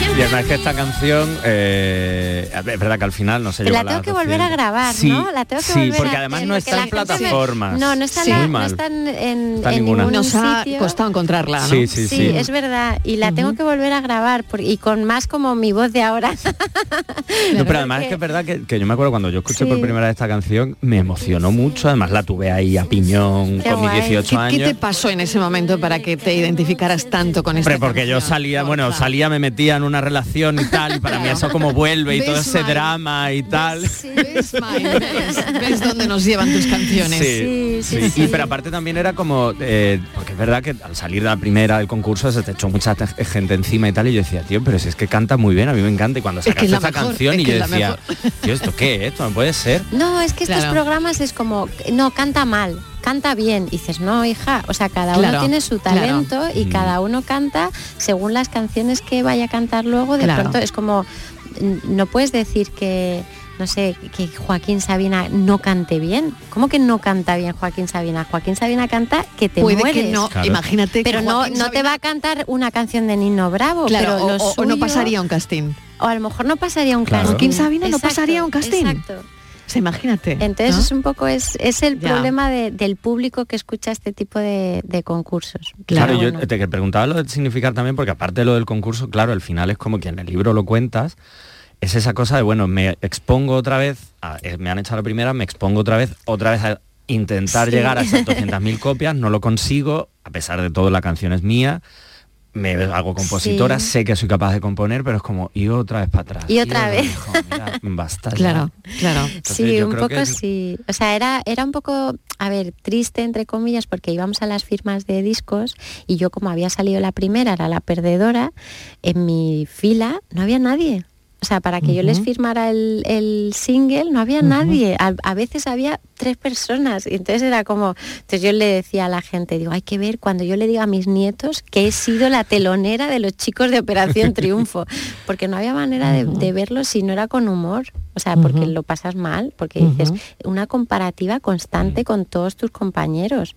Y además que esta canción, eh, es verdad que al final no se la lleva tengo que volver a grabar, Sí, ¿no? La tengo que sí, volver porque a además hacer, no está en la me- plataformas. No, no está, en Sí. la- no está en, en- Está en ninguna. ningún Nos ha sitio. costado encontrarla, ¿no? Sí, sí, Sí, sí. es verdad. Y la tengo que volver a grabar por- y con más como mi voz de ahora. No, pero además es que es verdad que, que yo me acuerdo cuando yo escuché por primera vez esta canción, me emocionó mucho, además la tuve ahí a piñón Qué con mis guay. 18 ¿Qué, años. qué te pasó en ese momento para que te identificaras tanto con esta Hombre, porque yo salía, bueno, salía, me metía en una relación y tal, y para mí eso como vuelve y todo ese drama y tal. ¿Ves, May? ¿Ves? ¿Ves dónde nos llevan tus canciones? Sí, sí. Y pero aparte también era como, eh, porque es verdad que al salir de la primera del concurso se te echó mucha te- gente encima y tal, y yo decía, tío, pero si es que canta muy bien, a mí me encanta. Y cuando Es que sacaste es la esta mejor, canción es y yo decía, tío, ¿esto qué es? Esto no puede ser. No, es que estos programas es como, no, canta mal, canta bien. Y dices, no, hija, o sea, cada Claro, uno tiene su claro. talento y Mm. cada uno canta según las canciones que vaya a cantar luego. De Claro. pronto es como, no puedes decir que, no sé, que Joaquín Sabina no cante bien. ¿Cómo que no canta bien Joaquín Sabina? Joaquín Sabina canta que te Puede que mueres. no, Claro. imagínate que Pero no, no te va a cantar una canción de Nino Bravo, Claro, pero o, no pasaría un casting. O a lo mejor no pasaría un Claro. casting. Joaquín Sabina no pasaría un casting. Exacto. O sea, imagínate. Entonces ¿no? es un poco es, es el Ya. problema de- del público que escucha este tipo de, de concursos. Claro, yo te que preguntaba lo de significar también, porque aparte de lo del concurso, claro, al final es como que en el libro lo cuentas, es esa cosa de, bueno, me expongo otra vez, a- eh, me han echado la primera, me expongo otra vez, otra vez a intentar Sí. llegar a esas 200.000 copias, no lo consigo, a pesar de todo la canción es mía, me hago compositora, Sí. sé que soy capaz de componer, pero es como, y otra vez para atrás. Y otra vez. hijo, mira, basta ya. Claro, claro. Entonces, Sí, un poco que- sí. O sea, era, era un poco, a ver, triste entre comillas, porque íbamos a las firmas de discos y yo como había salido la primera, era la perdedora, en mi fila no había nadie. O sea, para que yo les firmara el, el single no había nadie. A, a veces había tres personas. Y entonces era como, entonces yo le decía a la gente, digo, hay que ver cuando yo le diga a mis nietos que he sido la telonera de los chicos de Operación Triunfo. Porque no había manera de, de verlo si no era con humor. O sea, porque lo pasas mal, porque dices, una comparativa constante con todos tus compañeros.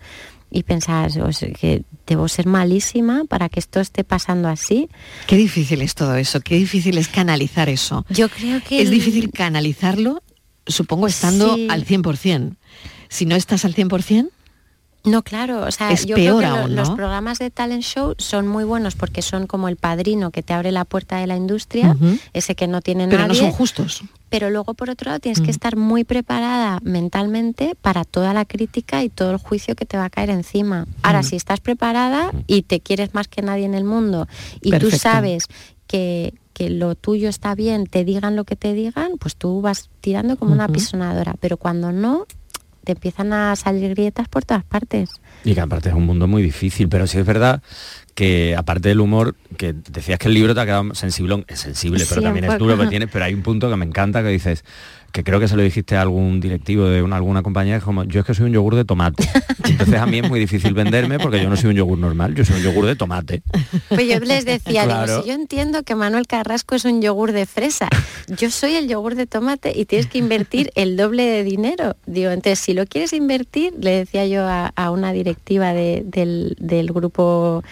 Y pensás, o sea, que debo ser malísima para que esto esté pasando así. Qué difícil es todo eso, qué difícil es canalizar eso. Yo creo que Es el- difícil canalizarlo, supongo, estando Sí. al 100%. Si no estás al 100%, No, claro, o sea, Es yo peor creo que lo- los ¿no? programas de talent show son muy buenos porque son como el padrino que te abre la puerta de la industria, ese que no tiene pero no nadie. son justos. Pero luego por otro lado tienes Mm. que estar muy preparada mentalmente para toda la crítica y todo el juicio que te va a caer encima. Ahora, Mm. si estás preparada y te quieres más que nadie en el mundo y Perfecto. tú sabes que, que lo tuyo está bien, te digan lo que te digan, pues tú vas tirando como una pisonadora. Pero cuando no, te empiezan a salir grietas por todas partes. Y que aparte es un mundo muy difícil, pero sí es verdad que aparte del humor, que decías que el libro te ha quedado sensible, es sensible, pero Sí, también es duro, poco. pero, tiene, pero hay un punto que me encanta que dices, que creo que se lo dijiste a algún directivo de una, alguna compañía, es como, yo es que soy un yogur de tomate. Entonces a mí es muy difícil venderme porque yo no soy un yogur normal, yo soy un yogur de tomate. Pues yo les decía, Claro. digo, si yo entiendo que Manuel Carrasco es un yogur de fresa, yo soy el yogur de tomate y tienes que invertir el doble de dinero. Digo, entonces si lo quieres invertir, le decía yo a, a una directiva de- del, del grupo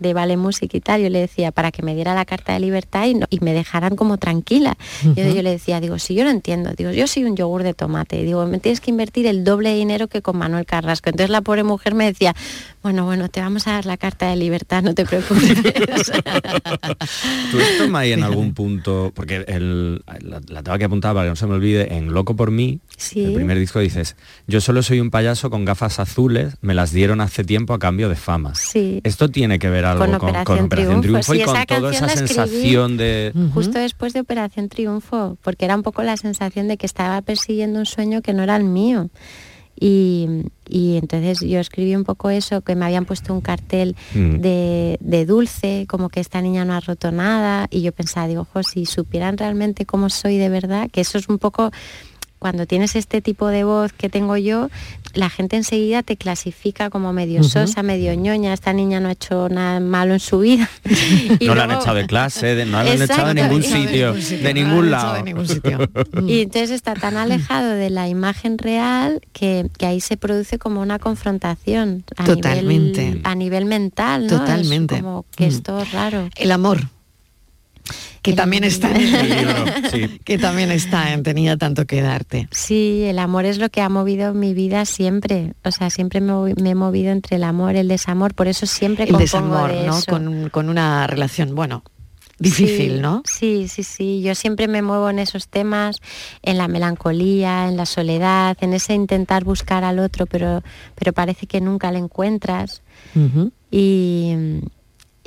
de Vale Music y tal, yo le decía, para que me diera la carta de libertad y, no- y me dejaran como tranquila. Yo le decía, digo, si yo no entiendo, digo, yo soy un yogur de tomate, digo, me tienes que invertir el doble de dinero que con Manuel Carrasco. Entonces la pobre mujer me decía, Bueno, bueno, te vamos a dar la carta de libertad, no te preocupes. ¿Tú esto, May, en algún punto, porque el, la, la tengo que apuntar para que no se me olvide, en Loco por mí, Sí. el primer disco dices, yo solo soy un payaso con gafas azules, me las dieron hace tiempo a cambio de fama. Sí. Esto tiene que ver algo Con con, Operación con Operación Triunfo. Triunfo, Sí, y con toda esa sensación de... Justo después de Operación Triunfo, porque era un poco la sensación de que estaba persiguiendo un sueño que no era el mío. Y, y entonces yo escribí un poco eso, que me habían puesto un cartel Mm. de, de dulce, como que esta niña no ha roto nada, y yo pensaba, digo, ojo, si supieran realmente cómo soy de verdad, que eso es un poco cuando tienes este tipo de voz que tengo yo, la gente enseguida te clasifica como medio sosa, medio ñoña, esta niña no ha hecho nada malo en su vida. Y no la han echado de clase, de- no la han echado de ningún sitio, de ningún lado. Y entonces está tan alejado de la imagen real que, que ahí se produce como una confrontación a, Totalmente. Nivel, a nivel mental, ¿no? Es Totalmente. como que Mm. esto es raro. El amor. Que también está El que también está en tenía tanto que darte. Sí, el amor es lo que ha movido mi vida siempre. O sea, siempre me, he movido entre el amor y el desamor. Por eso siempre El desamor, de ¿no? eso. Con, con una relación, bueno, difícil, Sí, ¿no? Sí, sí, sí. Yo siempre me muevo en esos temas, en la melancolía, en la soledad, en ese intentar buscar al otro, pero, pero parece que nunca le encuentras. Y,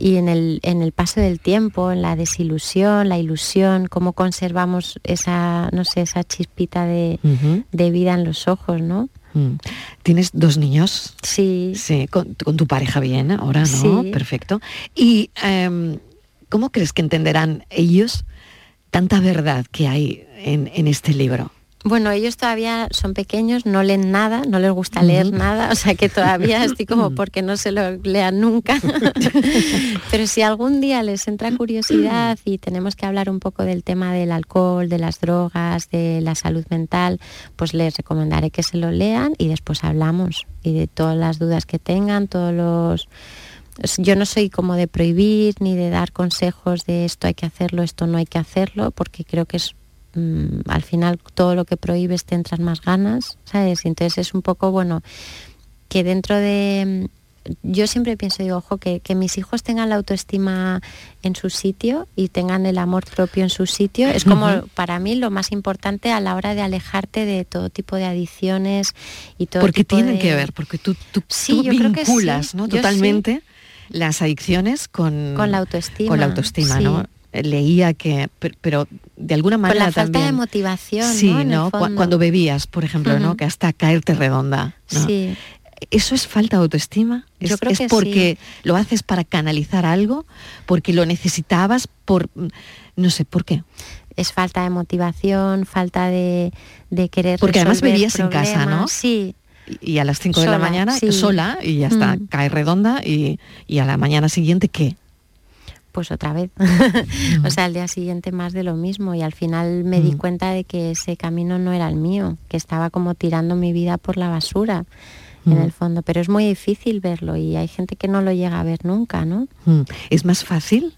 y en, el, en el paso del tiempo, en la desilusión, la ilusión, cómo conservamos esa, no sé, esa chispita de, de vida en los ojos, ¿no? Mm. ¿Tienes dos niños? Sí. Sí, con, con tu pareja bien, ahora, ¿no? Sí. Perfecto. ¿Y em, cómo crees que entenderán ellos tanta verdad que hay en, en este libro? Bueno, ellos todavía son pequeños, no leen nada, no les gusta leer nada, o sea que todavía estoy como porque no se lo lean nunca. Pero si algún día les entra curiosidad y tenemos que hablar un poco del tema del alcohol, de las drogas, de la salud mental, pues les recomendaré que se lo lean y después hablamos. Y de todas las dudas que tengan, todos los yo no soy como de prohibir ni de dar consejos de esto hay que hacerlo, esto no hay que hacerlo, porque creo que es mm, al final todo lo que prohíbes te entran más ganas, ¿sabes? Entonces es un poco, bueno, que dentro de... mm, Yo siempre pienso, digo, ojo, que, que mis hijos tengan la autoestima en su sitio y tengan el amor propio en su sitio, es como para mí lo más importante a la hora de alejarte de todo tipo de adicciones y todo Porque tipo tienen de- que ver, porque tú, tú, Sí, tú yo creo que sí. vinculas ¿no? Yo sí. totalmente las adicciones con, Con la autoestima, Con la autoestima. ¿no? Leía que, per- pero de alguna manera la falta también... de motivación, Sí, ¿no? Cuando bebías, por ejemplo, ¿no? Que hasta caerte redonda. ¿no? Sí. ¿Eso es falta de autoestima? Yo ¿Es, creo es que porque lo haces para canalizar algo? ¿Porque lo necesitabas? por No sé, ¿por qué? es falta de motivación, falta de, de querer Porque además vivías en casa, ¿no? Sí. Y a las 5 de la mañana, sí. sola, y ya está, Mm. cae redonda, y, y a la mañana siguiente, ¿qué? Pues otra vez. o sea, al día siguiente más de lo mismo. Y al final me di cuenta de que ese camino no era el mío, que estaba como tirando mi vida por la basura, en el fondo. Pero es muy difícil verlo y hay gente que no lo llega a ver nunca, ¿no? ¿Es más fácil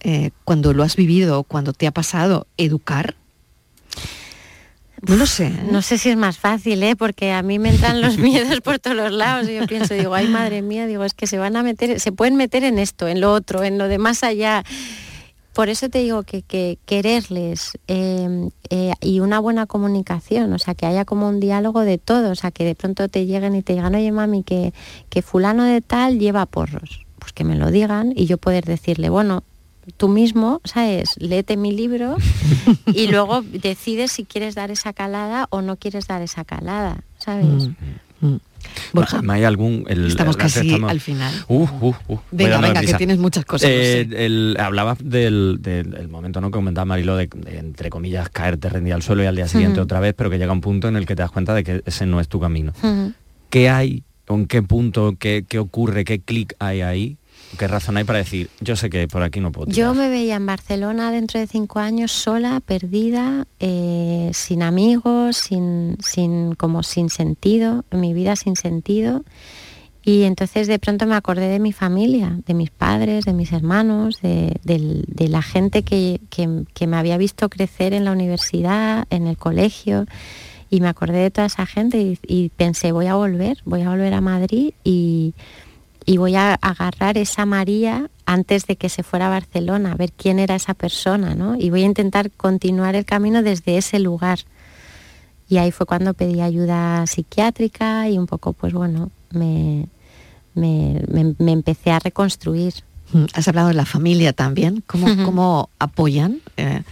eh, cuando lo has vivido, cuando te ha pasado, educar? No sé. ¿eh? No sé si es más fácil, ¿eh? porque a mí me entran los miedos por todos los lados y yo pienso, digo, ay madre mía, digo, es que se van a meter, se pueden meter en esto, en lo otro, en lo de más allá. Por eso te digo que, que quererles eh, eh, y una buena comunicación, o sea, que haya como un diálogo de todo, o sea, que de pronto te lleguen y te digan, oye mami, que, que fulano de tal lleva porros, pues que me lo digan y yo poder decirle, bueno, tú mismo, ¿sabes? Léete mi libro y luego decides si quieres dar esa calada o no quieres dar esa calada, ¿sabes? Mm. Borja, ¿Hay algún... el- estamos casi estamos- al final. Uh, uh, uh, Venga, venga, que tienes muchas cosas, Eh, sé. el- hablabas del, del- del momento ¿no? que comentaba Marilo de, de, entre comillas, caerte rendida al suelo y al día siguiente Ujú. otra vez, pero que llega un punto en el que te das cuenta de que ese no es tu camino. Ujú. ¿Qué hay, o en qué punto, qué, qué ocurre, qué clic hay ahí? ¿Qué razón hay para decir, yo sé que por aquí no puedo tirar"? Yo me veía en Barcelona dentro de cinco años sola, perdida, eh, sin amigos, sin, sin, como sin sentido, en mi vida sin sentido. Y entonces de pronto me acordé de mi familia, de mis padres, de mis hermanos, de, del- de la gente que, que- que me había visto crecer en la universidad, en el colegio. Y me acordé de toda esa gente y, y pensé, voy a volver, voy a volver a Madrid y, y voy a agarrar esa María antes de que se fuera a Barcelona, a ver quién era esa persona, ¿no? Y voy a intentar continuar el camino desde ese lugar. Y ahí fue cuando pedí ayuda psiquiátrica y un poco, pues bueno, me, me, me- me empecé a reconstruir. Mm, Has hablado de la familia también. ¿Cómo, cómo apoyan? Eh,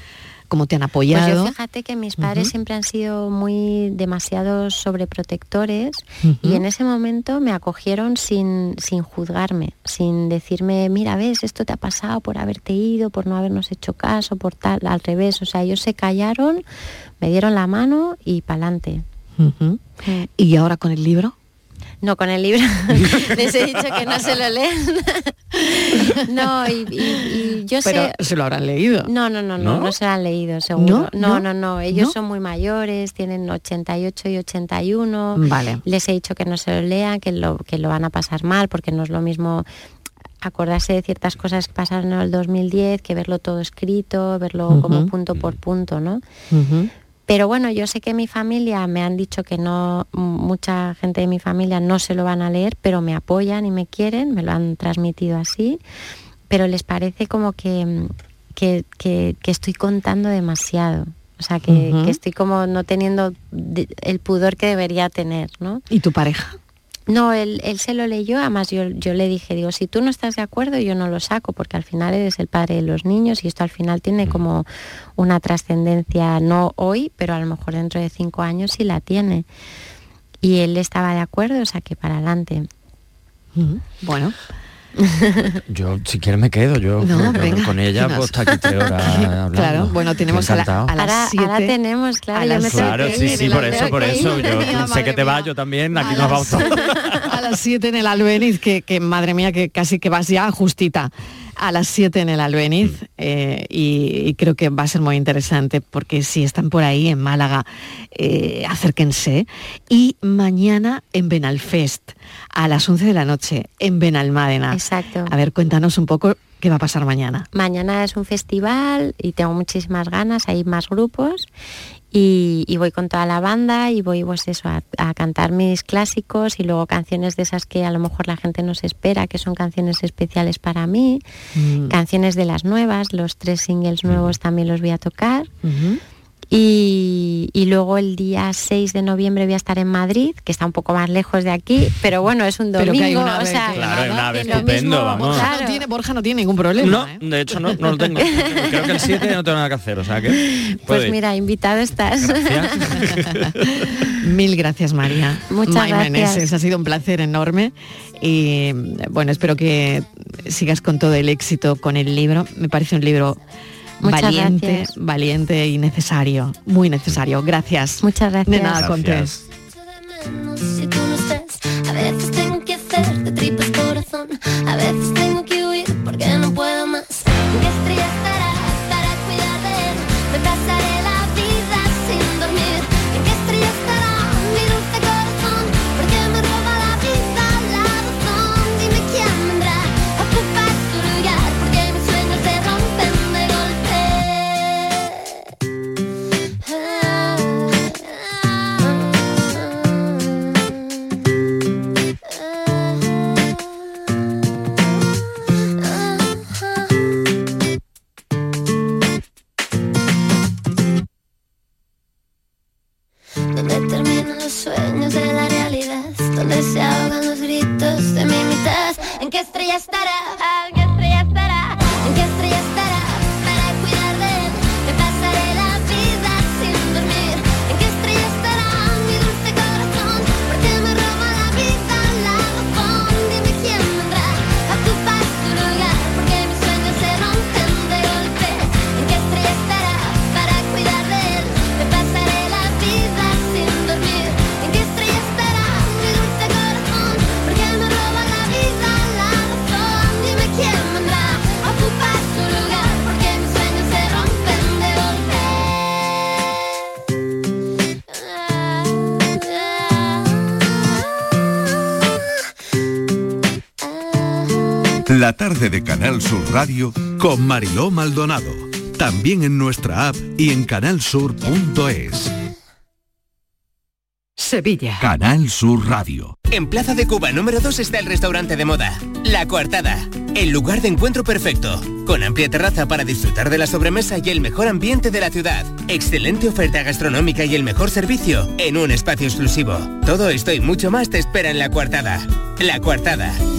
¿Cómo te han Pues apoyado? yo fíjate que mis padres Ujú. siempre han sido muy demasiado sobreprotectores Ujú. y en ese momento me acogieron sin, sin juzgarme, sin decirme, mira, ves, esto te ha pasado por haberte ido, por no habernos hecho caso, por tal, al revés. O sea, ellos se callaron, me dieron la mano y pa'lante. Ujú. ¿Y ahora con el libro? No, con el libro. Les he dicho que no se lo lean. no, y, y- y yo Pero sé... se lo habrán leído. No, no, no, no, ¿No? no, se lo han leído, seguro. ¿No? No, ¿No? no, no, ellos ¿No? son muy mayores, tienen 88 y 81. Vale. Les he dicho que no se lo lean, que lo, que lo van a pasar mal, porque no es lo mismo acordarse de ciertas cosas que pasaron en el 2010 que verlo todo escrito, verlo como punto por punto, ¿no? Pero bueno, yo sé que mi familia me han dicho que no, mucha gente de mi familia no se lo van a leer, pero me apoyan y me quieren, me lo han transmitido así, pero les parece como que, que, que- que estoy contando demasiado. O sea, que, que estoy como no teniendo el pudor que debería tener, ¿no? ¿Y tu pareja? No, él, él se lo leyó, además yo, yo le dije, digo, si tú no estás de acuerdo, yo no lo saco, porque al final eres el padre de los niños y esto al final tiene como una trascendencia, no hoy, pero a lo mejor dentro de cinco años sí la tiene. Y él estaba de acuerdo, o sea que para adelante. Bueno. Yo, si quieres, me quedo. Yo No, yo venga, con ella, ¿qué pues está aquí tres horas hablando. Claro, bueno, tenemos a la- a las Ahora, siete. ahora tenemos, claro, yo me Claro, sí, sí, por eso, por eso. Yo Mía, sé que te vas, yo también, aquí nos vamos todos. a las 7 en el Albeniz, que, que, madre mía, que casi que vas ya justita. A las 7 en el Albeniz eh, y, y creo que va a ser muy interesante porque si están por ahí en Málaga, eh, acérquense. Y mañana en Benalfest, a las 11 de la noche, en Benalmádena. Exacto. A ver, cuéntanos un poco qué va a pasar mañana. Mañana es un festival y tengo muchísimas ganas, hay más grupos y, y voy con toda la banda y voy pues eso, a, a cantar mis clásicos y luego canciones de esas que a lo mejor la gente no se espera, que son canciones especiales para mí, Mm. canciones de las nuevas, los tres singles nuevos también los voy a tocar. Y, y luego el día 6 de noviembre voy a estar en Madrid, que está un poco más lejos de aquí, pero bueno, es un Pero domingo. que hay una o sea, que- Claro, hay una ave que lo estupendo, mismo- vamos. Borja, Claro. no tiene, Borja no tiene ningún problema. ¿eh? No, de hecho no, no lo tengo. Creo que el 7 no tengo nada que hacer, o sea que... Pues ir. mira, invitado estás. Mil gracias, María. Muchas gracias. Meneses, ha sido un placer enorme y bueno, espero que sigas con todo el éxito con el libro. Me parece un libro Muchas valiente, gracias. valiente y necesario, muy necesario. Gracias. Muchas gracias. De nada, Contés. Si tú no estás, a veces tengo que hacer de tripas corazón. A veces tengo que La tarde de Canal Sur Radio con Mariló Maldonado. También en nuestra app y en canalsur.es. Sevilla. Canal Sur Radio. En Plaza de Cuba número 2 está el restaurante de moda, La Coartada, el lugar de encuentro perfecto, con amplia terraza para disfrutar de la sobremesa y el mejor ambiente de la ciudad. Excelente oferta gastronómica y el mejor servicio en un espacio exclusivo. Todo esto y mucho más te espera en La Coartada. La Coartada.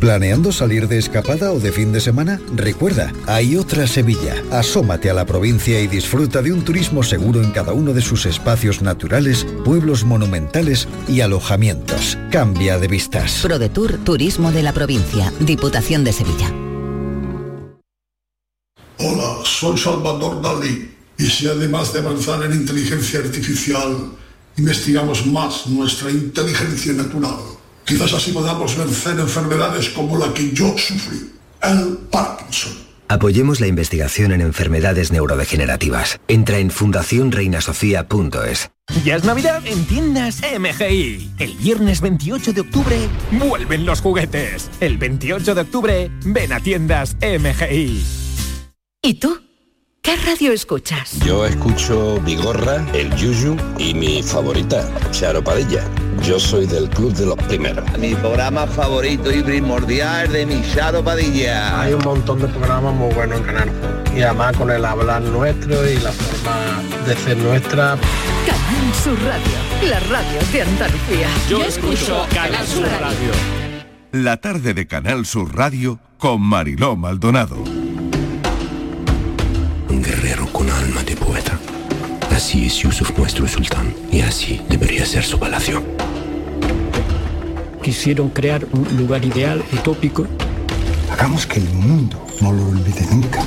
¿Planeando salir de escapada o de fin de semana? Recuerda, hay otra Sevilla. Asómate a la provincia y disfruta de un turismo seguro en cada uno de sus espacios naturales, pueblos monumentales y alojamientos. Cambia de vistas. ProDetour Turismo de la Provincia, Diputación de Sevilla. Hola, soy Salvador Dalí. Y si además de avanzar en inteligencia artificial, investigamos más nuestra inteligencia natural, quizás así podamos vencer enfermedades como la que yo sufrí, el Parkinson. Apoyemos la investigación en enfermedades neurodegenerativas. Entra en fundacionreinasofía.es. Ya es Navidad en tiendas MGI. El viernes 28 de octubre vuelven los juguetes. El 28 de octubre ven a tiendas MGI. ¿Y tú? ¿Qué radio escuchas? Yo escucho Vigorra, El Yuyu y mi favorita, Charo Padilla. Yo soy del club de los primeros. Mi programa favorito y primordial de mi Charo Padilla. Hay un montón de programas muy buenos en Canal. Y además con el hablar nuestro y la forma de ser nuestra. Canal Sur Radio, la radio de Andalucía. Yo escucho Canal Sur Radio. La tarde de Canal Sur Radio con Mariló Maldonado. Un guerrero con alma de poeta. Así es Yusuf nuestro sultán y así debería ser su palacio. Quisieron crear un lugar ideal, utópico. Hagamos que el mundo no lo olvide nunca.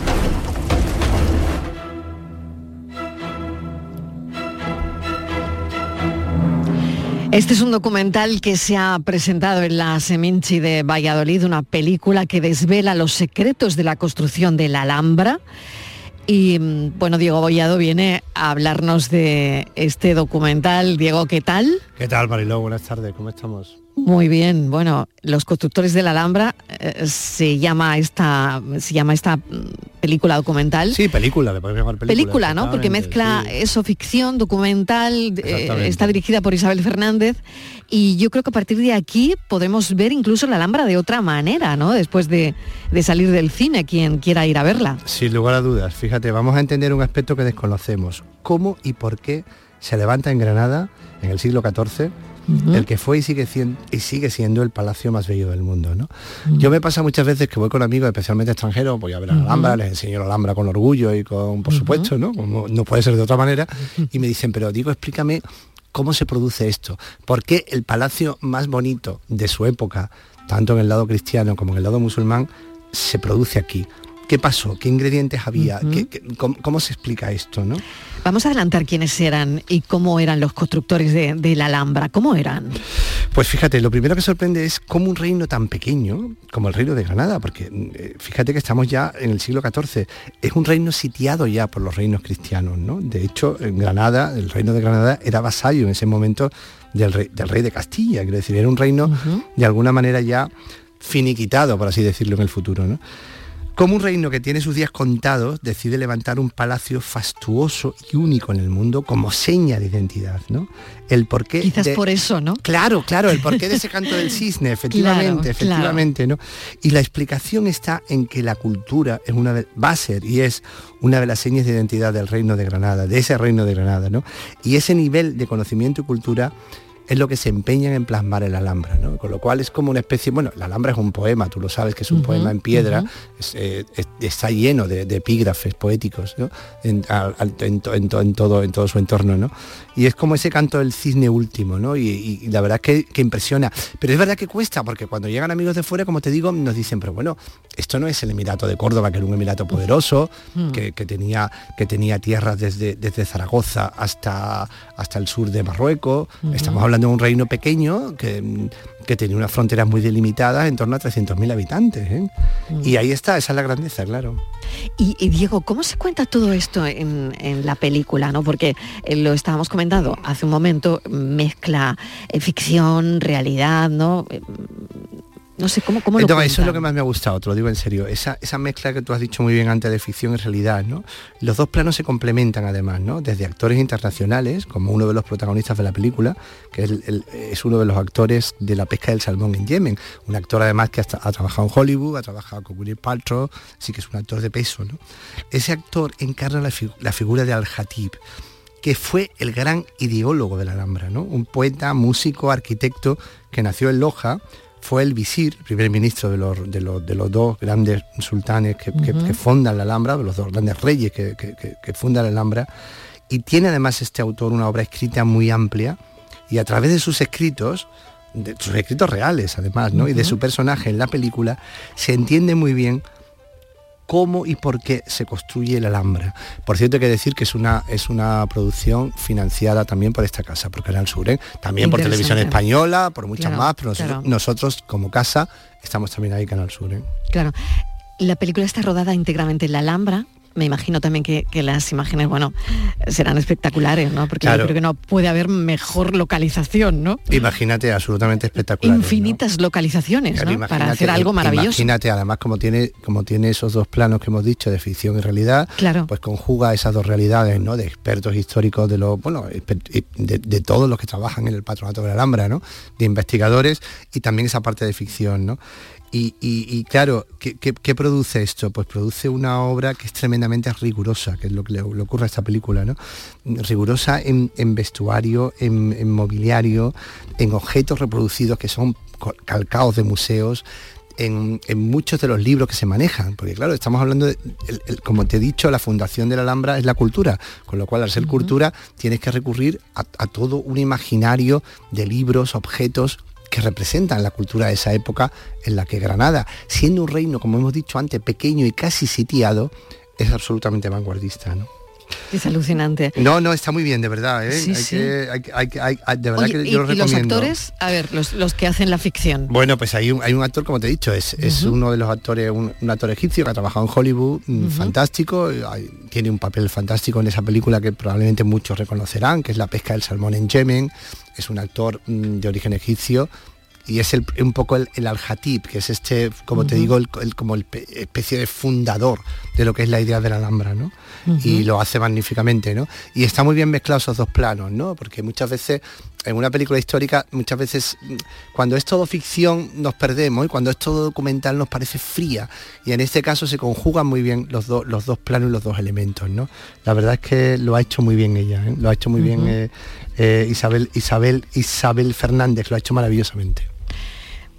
Este es un documental que se ha presentado en la Seminci de Valladolid, una película que desvela los secretos de la construcción de la Alhambra. Y bueno, Diego Bollado viene a hablarnos de este documental. Diego, ¿qué tal? ¿Qué tal, Mariló? Buenas tardes, ¿cómo estamos? Muy bien, bueno, Los constructores de la Alhambra eh, se llama esta se llama esta mm, película documental. Sí, película, le podemos llamar película. Película, ¿no? Porque mezcla sí. eso, ficción, documental, eh, está dirigida por Isabel Fernández y yo creo que a partir de aquí podemos ver incluso la Alhambra de otra manera, ¿no? Después de, de salir del cine, quien quiera ir a verla. Sin lugar a dudas, fíjate, vamos a entender un aspecto que desconocemos. ¿Cómo y por qué se levanta en Granada en el siglo XIV el que fue y sigue, siendo, y sigue siendo el palacio más bello del mundo. ¿no? Yo me pasa muchas veces que voy con amigos, especialmente extranjeros, voy a ver a la Alhambra, les enseño la Alhambra con orgullo y con, por supuesto, ¿no? Como no puede ser de otra manera, y me dicen, pero digo, explícame cómo se produce esto, por qué el palacio más bonito de su época, tanto en el lado cristiano como en el lado musulmán, se produce aquí. ¿Qué pasó? ¿Qué ingredientes había? ¿Qué, qué, cómo, cómo, se explica esto? ¿no? Vamos a adelantar quiénes eran y cómo eran los constructores de, de, la Alhambra. ¿Cómo eran? Pues fíjate, lo primero que sorprende es cómo un reino tan pequeño como el reino de Granada, porque eh, fíjate que estamos ya en el siglo XIV, es un reino sitiado ya por los reinos cristianos. ¿no? De hecho, en Granada, el reino de Granada era vasallo en ese momento del rey, del rey de Castilla, quiero decir, era un reino uh -huh. de alguna manera ya finiquitado, por así decirlo, en el futuro. ¿no? Como un reino que tiene sus días contados decide levantar un palacio fastuoso y único en el mundo como seña de identidad, ¿no? El porqué. Quizás de... por eso, ¿no? Claro, claro, el porqué de ese canto del cisne, efectivamente, claro, efectivamente, claro. ¿no? Y la explicación está en que la cultura es una de, va a ser y es una de las señas de identidad del reino de Granada, de ese reino de Granada, ¿no? Y ese nivel de conocimiento y cultura es lo que se empeñan en plasmar en la Alhambra, ¿no? Con lo cual es como una especie, bueno, la Alhambra es un poema, tú lo sabes que es un poema en piedra, eh, está lleno de, epígrafes poéticos, En, todo, en todo su entorno, ¿no? Y es como ese canto del cisne último, ¿no? Y, la verdad es que, impresiona. Pero es verdad que cuesta, porque cuando llegan amigos de fuera, como te digo, nos dicen, pero bueno, esto no es el Emirato de Córdoba, que era un Emirato poderoso, mm. que, tenía, que tenía tierras desde, desde Zaragoza hasta, hasta el sur de Marruecos. Estamos hablando de un reino pequeño que, que tenía unas fronteras muy delimitadas en torno a 300.000 habitantes. ¿eh? Mm. Y ahí está, esa es la grandeza, claro. Y, Diego, ¿cómo se cuenta todo esto en, la película? ¿no? Porque eh, lo estábamos comentando hace un momento, mezcla eh, ficción, realidad, ¿no? No sé cómo, cómo lo Eso es lo que más me ha gustado, te lo digo en serio. Esa, esa mezcla que tú has dicho muy bien antes de ficción y realidad, ¿no? Los dos planos se complementan además, ¿no? Desde actores internacionales, como uno de los protagonistas de la película, que es, uno de los actores de la pesca del salmón en Yemen. Un actor además que ha, trabajado en Hollywood, ha trabajado con Gwyneth Paltrow, así que es un actor de peso, ¿no? Ese actor encarna la, la figura de Al-Hatib que fue el gran ideólogo de la Alhambra, ¿no? Un poeta, músico, arquitecto que nació en Loja, fue el visir, primer ministro de los, de los, dos grandes sultanes que, fundan la Alhambra, de los dos grandes reyes que, fundan la Alhambra, y tiene además este autor una obra escrita muy amplia, y a través de sus escritos, de sus escritos reales además, ¿no? y de su personaje en la película, se entiende muy bien cómo y por qué se construye la Alhambra. Por cierto, hay que decir que es una, es una producción financiada también por esta casa, por Canal Sur, ¿eh? también por Televisión Española, por muchas más, pero nosotros, como casa estamos también ahí Canal Sur. ¿eh? Claro. La película está rodada íntegramente en la Alhambra, me imagino también que, las imágenes, bueno, serán espectaculares, ¿no? Porque yo creo que no puede haber mejor localización, ¿no? Imagínate, absolutamente espectacular. Infinitas localizaciones, ¿no? Para hacer algo maravilloso. Imagínate, además, como tiene, como tiene esos dos planos que hemos dicho de ficción y realidad, claro. pues conjuga esas dos realidades, ¿no? De expertos históricos de los, bueno, de, todos los que trabajan en el patronato de la Alhambra, ¿no? De investigadores y también esa parte de ficción, ¿no? Y, claro, ¿qué, produce esto? Pues produce una obra que es tremendamente rigurosa, que es lo que le, ocurre a esta película, ¿no? Rigurosa en, vestuario, en, mobiliario, en objetos reproducidos que son calcados de museos, en, muchos de los libros que se manejan, porque claro, estamos hablando de, como te he dicho, la fundación de la Alhambra es la cultura, con lo cual al ser cultura tienes que recurrir a, todo un imaginario de libros, objetos, que representan la cultura de esa época en la que Granada, siendo un reino, como hemos dicho antes, pequeño y casi sitiado, es absolutamente vanguardista. ¿no? Es alucinante. No, no, está muy bien, de verdad. ¿eh? Sí, sí. de verdad que yo lo recomiendo. ¿Y los actores? A ver, los, que hacen la ficción. Bueno, pues hay un, hay un actor, como te he dicho, es, es uno de los actores, un, actor egipcio que ha trabajado en Hollywood, mm, fantástico, tiene un papel fantástico en esa película que probablemente muchos reconocerán, que es La pesca del salmón en Yemen. Es un actor mm, de origen egipcio y es un poco el, el al-Hatib, que es este, como te digo, el, como el especie de fundador de lo que es la idea de la Alhambra, ¿no? Y lo hace magníficamente, ¿no? Y está muy bien mezclado esos dos planos, ¿no? Porque muchas veces, en una película histórica, muchas veces, cuando es todo ficción, nos perdemos, y cuando es todo documental nos parece fría. Y en este caso se conjugan muy bien los, dos los dos planos y los dos elementos, ¿no? La verdad es que lo ha hecho muy bien ella, ¿eh? lo ha hecho muy bien eh, eh, Isabel, Isabel, Isabel Fernández, lo ha hecho maravillosamente.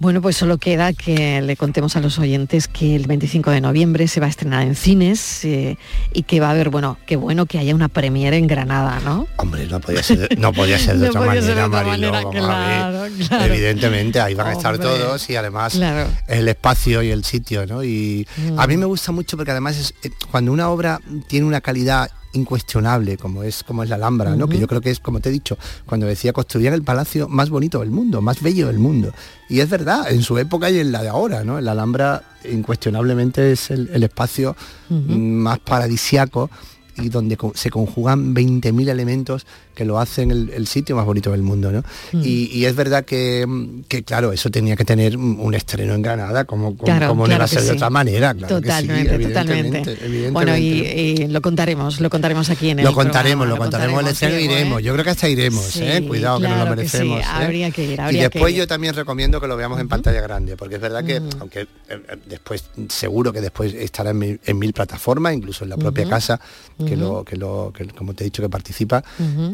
Bueno, pues solo queda que le contemos a los oyentes que el 25 de noviembre se va a estrenar en cines eh, y que va a haber, bueno, qué bueno que haya una premiere en Granada, ¿no? Hombre, no podía ser, no podía ser de otra manera, Marilo, Evidentemente, ahí van a estar todos y además el espacio y el sitio, ¿no? Y a mí mm. me gusta mucho porque además es, eh, cuando una obra tiene una calidad incuestionable como es como es la Alhambra, ¿no? Que yo creo que es, como te he dicho, cuando decía construían el palacio más bonito del mundo, más bello del mundo. Y es verdad, en su época y en la de ahora, ¿no? La Alhambra incuestionablemente es el, espacio más paradisiaco y donde se conjugan 20.000 elementos que lo hacen el, sitio más bonito del mundo, ¿no? Mm. Y, es verdad que, claro, eso tenía que tener un estreno en Granada, como, como, no iba a ser de otra manera, claro totalmente, totalmente. Bueno, y, lo contaremos, lo contaremos aquí en el Lo contaremos, lo contaremos, el estreno iremos. Yo creo que hasta iremos, ¿eh? Cuidado, que nos lo merecemos. ¿eh? Habría que ir, y después yo también recomiendo que lo veamos en pantalla grande, porque es verdad que, mm. aunque eh, después, seguro que después estará en mil, plataformas, incluso en la propia casa, que lo, que lo, que, como te he dicho, que participa,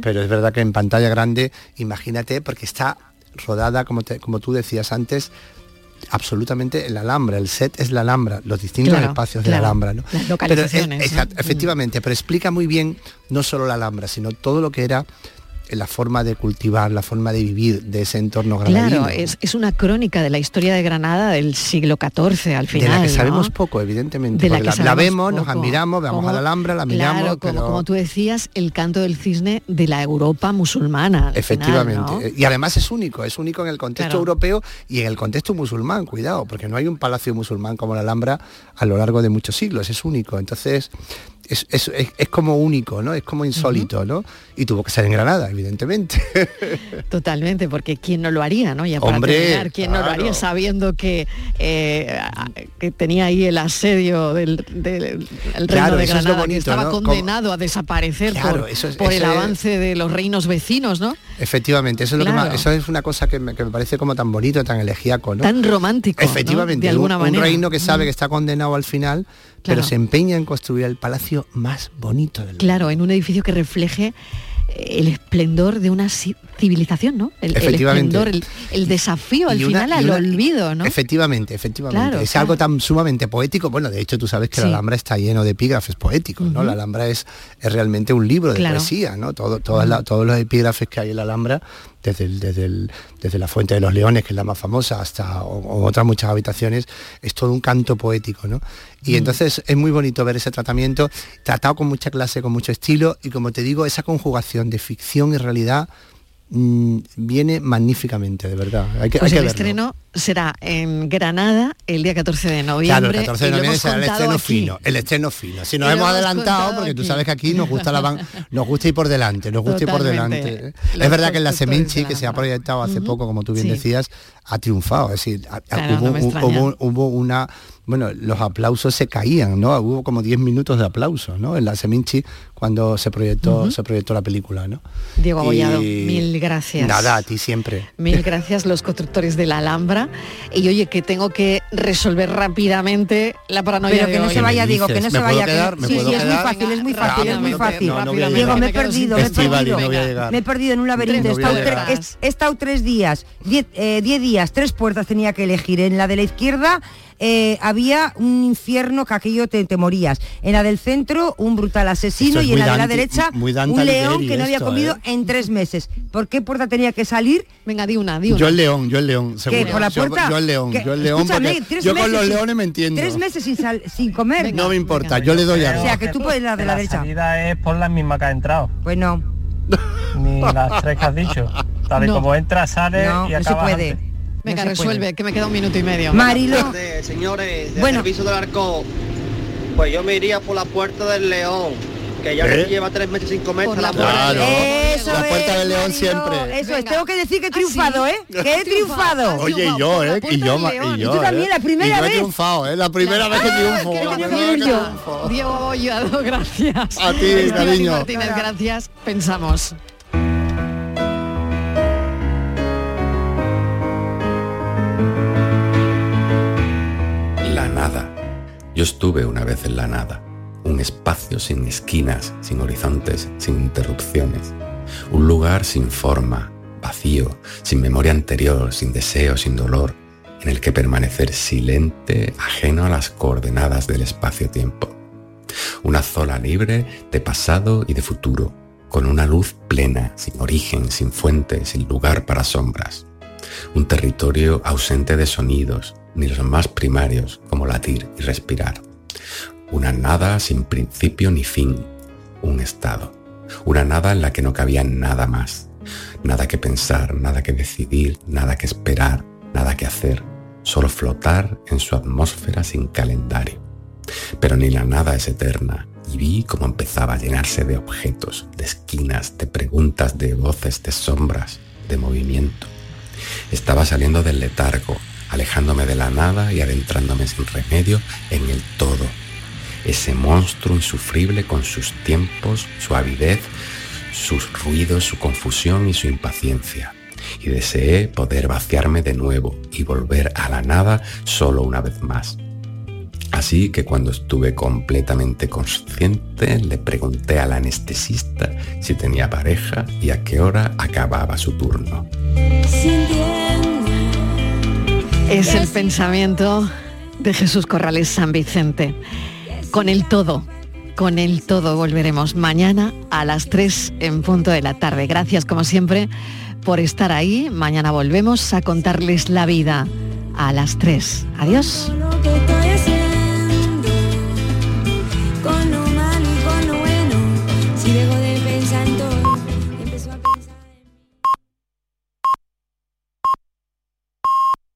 pero pero es verdad que en pantalla grande, imagínate, porque está rodada, como, como tú decías antes, absolutamente el Alhambra, el set es la Alhambra, los distintos espacios de la Alhambra, ¿no? pero efectivamente, pero explica muy bien no solo la Alhambra, sino todo lo que era la forma de cultivar, la forma de vivir de ese entorno granadino. Claro, es, una crónica de la historia de Granada del siglo XIV al final. De la que sabemos poco, evidentemente. De la, vemos, nos admiramos, vamos a la Alhambra, la miramos. Claro, como, tú decías, el canto del cisne de la Europa musulmana. Efectivamente. Y además es único, es único en el contexto europeo y en el contexto musulmán, cuidado, porque no hay un palacio musulmán como la Alhambra a lo largo de muchos siglos, es único. Entonces, es, es, como único, ¿no? Es como insólito, ¿no? Y tuvo que ser en Granada, evidentemente. Totalmente, porque ¿quién no lo haría, no? Ya para terminar, ¿quién no lo haría sabiendo que, eh, que tenía ahí el asedio del, reino de Granada, que estaba condenado a desaparecer por, el avance de los reinos vecinos, ¿no? Efectivamente, eso es, lo que eso es una cosa que me, parece como tan bonito, tan elegíaco, ¿no? Tan romántico. Efectivamente, de alguna un, manera. un reino que sabe que está condenado al final, pero se empeña en construir el palacio más bonito del Claro, en un edificio que refleje eh, el esplendor de una civilización, ¿no? El, esplendor, el, desafío al final al olvido, ¿no? Efectivamente, efectivamente. es algo tan sumamente poético. Bueno, de hecho tú sabes que la Alhambra está lleno de epígrafes poéticos, ¿no? La Alhambra es, es, realmente un libro de poesía, ¿no? Todo, todos los epígrafes que hay en la Alhambra desde, desde, la Fuente de los Leones, que es la más famosa, hasta otras muchas habitaciones, es todo un canto poético, ¿no? Y mm. entonces es muy bonito ver ese tratamiento, tratado con mucha clase, con mucho estilo, y como te digo, esa conjugación de ficción y realidad Mm, viene magníficamente, de verdad. Hay que, pues el estreno será en Granada el día 14 de noviembre. Claro, el 14 de noviembre será el estreno fino, el estreno fino. Si nos hemos adelantado, porque tú sabes que aquí nos gusta la van, nos gusta ir por delante, nos gusta ir por delante. Es verdad que en la Seminci, que se ha proyectado hace poco, como tú bien decías, ha triunfado. Es decir, hubo, una bueno, los aplausos se caían, ¿no? Hubo como 10 minutos de aplauso, ¿no? En la Seminci cuando se proyectó, se proyectó la película, ¿no? Diego Abollado, mil gracias. Nada, a ti siempre. Mil gracias los constructores de la Alhambra. Y oye, que tengo que resolver rápidamente la paranoia Pero que no se vaya, digo, que no se vaya. sí, sí, es muy fácil, es muy fácil, es muy fácil. Diego, me he perdido, me he perdido. Me he perdido en un laberinto. He estado tres días, diez eh, días, tres puertas tenía que elegir. En la de la izquierda eh, había un infierno que aquello te, te, morías. En la del centro, un brutal asesino y en la de la derecha, un león que no había comido ¿eh? en tres meses. ¿Por qué puerta tenía que salir? Venga, di una, di una. Yo el león, yo el león, seguro. ¿Por la puerta? Yo, el león, yo el león, porque yo con los leones me entiendo. Tres meses sin, sin comer. no me importa, yo le doy a O sea, que tú puedes la de la, derecha. La salida es por la misma que ha entrado. Pues no. Ni las tres que has dicho. Tal y como entra, sale y acaba. No se puede. Venga, resuelve, que me queda un minuto y medio. Marilo. Señores, de bueno. servicio del arco, pues yo me iría por la puerta del león. Que ya ¿Eh? lleva tres meses sin comer la claro. Eso la puerta del león siempre. Eso es, tengo que decir que he triunfado, ¿eh? Que he triunfado. Oye, y yo, ¿eh? Y yo, y yo. tú también, la primera vez. he triunfado, ¿eh? La primera vez que triunfo. Diego Bollado, gracias. A ti, cariño. Martínez, gracias. Pensamos. Yo estuve una vez en la nada, un espacio sin esquinas, sin horizontes, sin interrupciones, un lugar sin forma, vacío, sin memoria anterior, sin deseo, sin dolor, en el que permanecer silente, ajeno a las coordenadas del espacio-tiempo. Una zona libre de pasado y de futuro, con una luz plena, sin origen, sin fuente, sin lugar para sombras. Un territorio ausente de sonidos, ni los más primarios como latir y respirar. Una nada sin principio ni fin, un estado. Una nada en la que no cabía nada más. Nada que pensar, nada que decidir, nada que esperar, nada que hacer. Solo flotar en su atmósfera sin calendario. Pero ni la nada es eterna, y vi cómo empezaba a llenarse de objetos, de esquinas, de preguntas, de voces, de sombras, de movimiento. Estaba saliendo del letargo, alejándome de la nada y adentrándome sin remedio en el todo. Ese monstruo insufrible con sus tiempos, su avidez, sus ruidos, su confusión y su impaciencia. Y deseé poder vaciarme de nuevo y volver a la nada solo una vez más. Así que cuando estuve completamente consciente, le pregunté al anestesista si tenía pareja y a qué hora acababa su turno. Es el pensamiento de Jesús Corrales San Vicente. Con el todo, con el todo volveremos mañana a las 3 en punto de la tarde. Gracias como siempre por estar ahí. Mañana volvemos a contarles la vida a las 3. Adiós.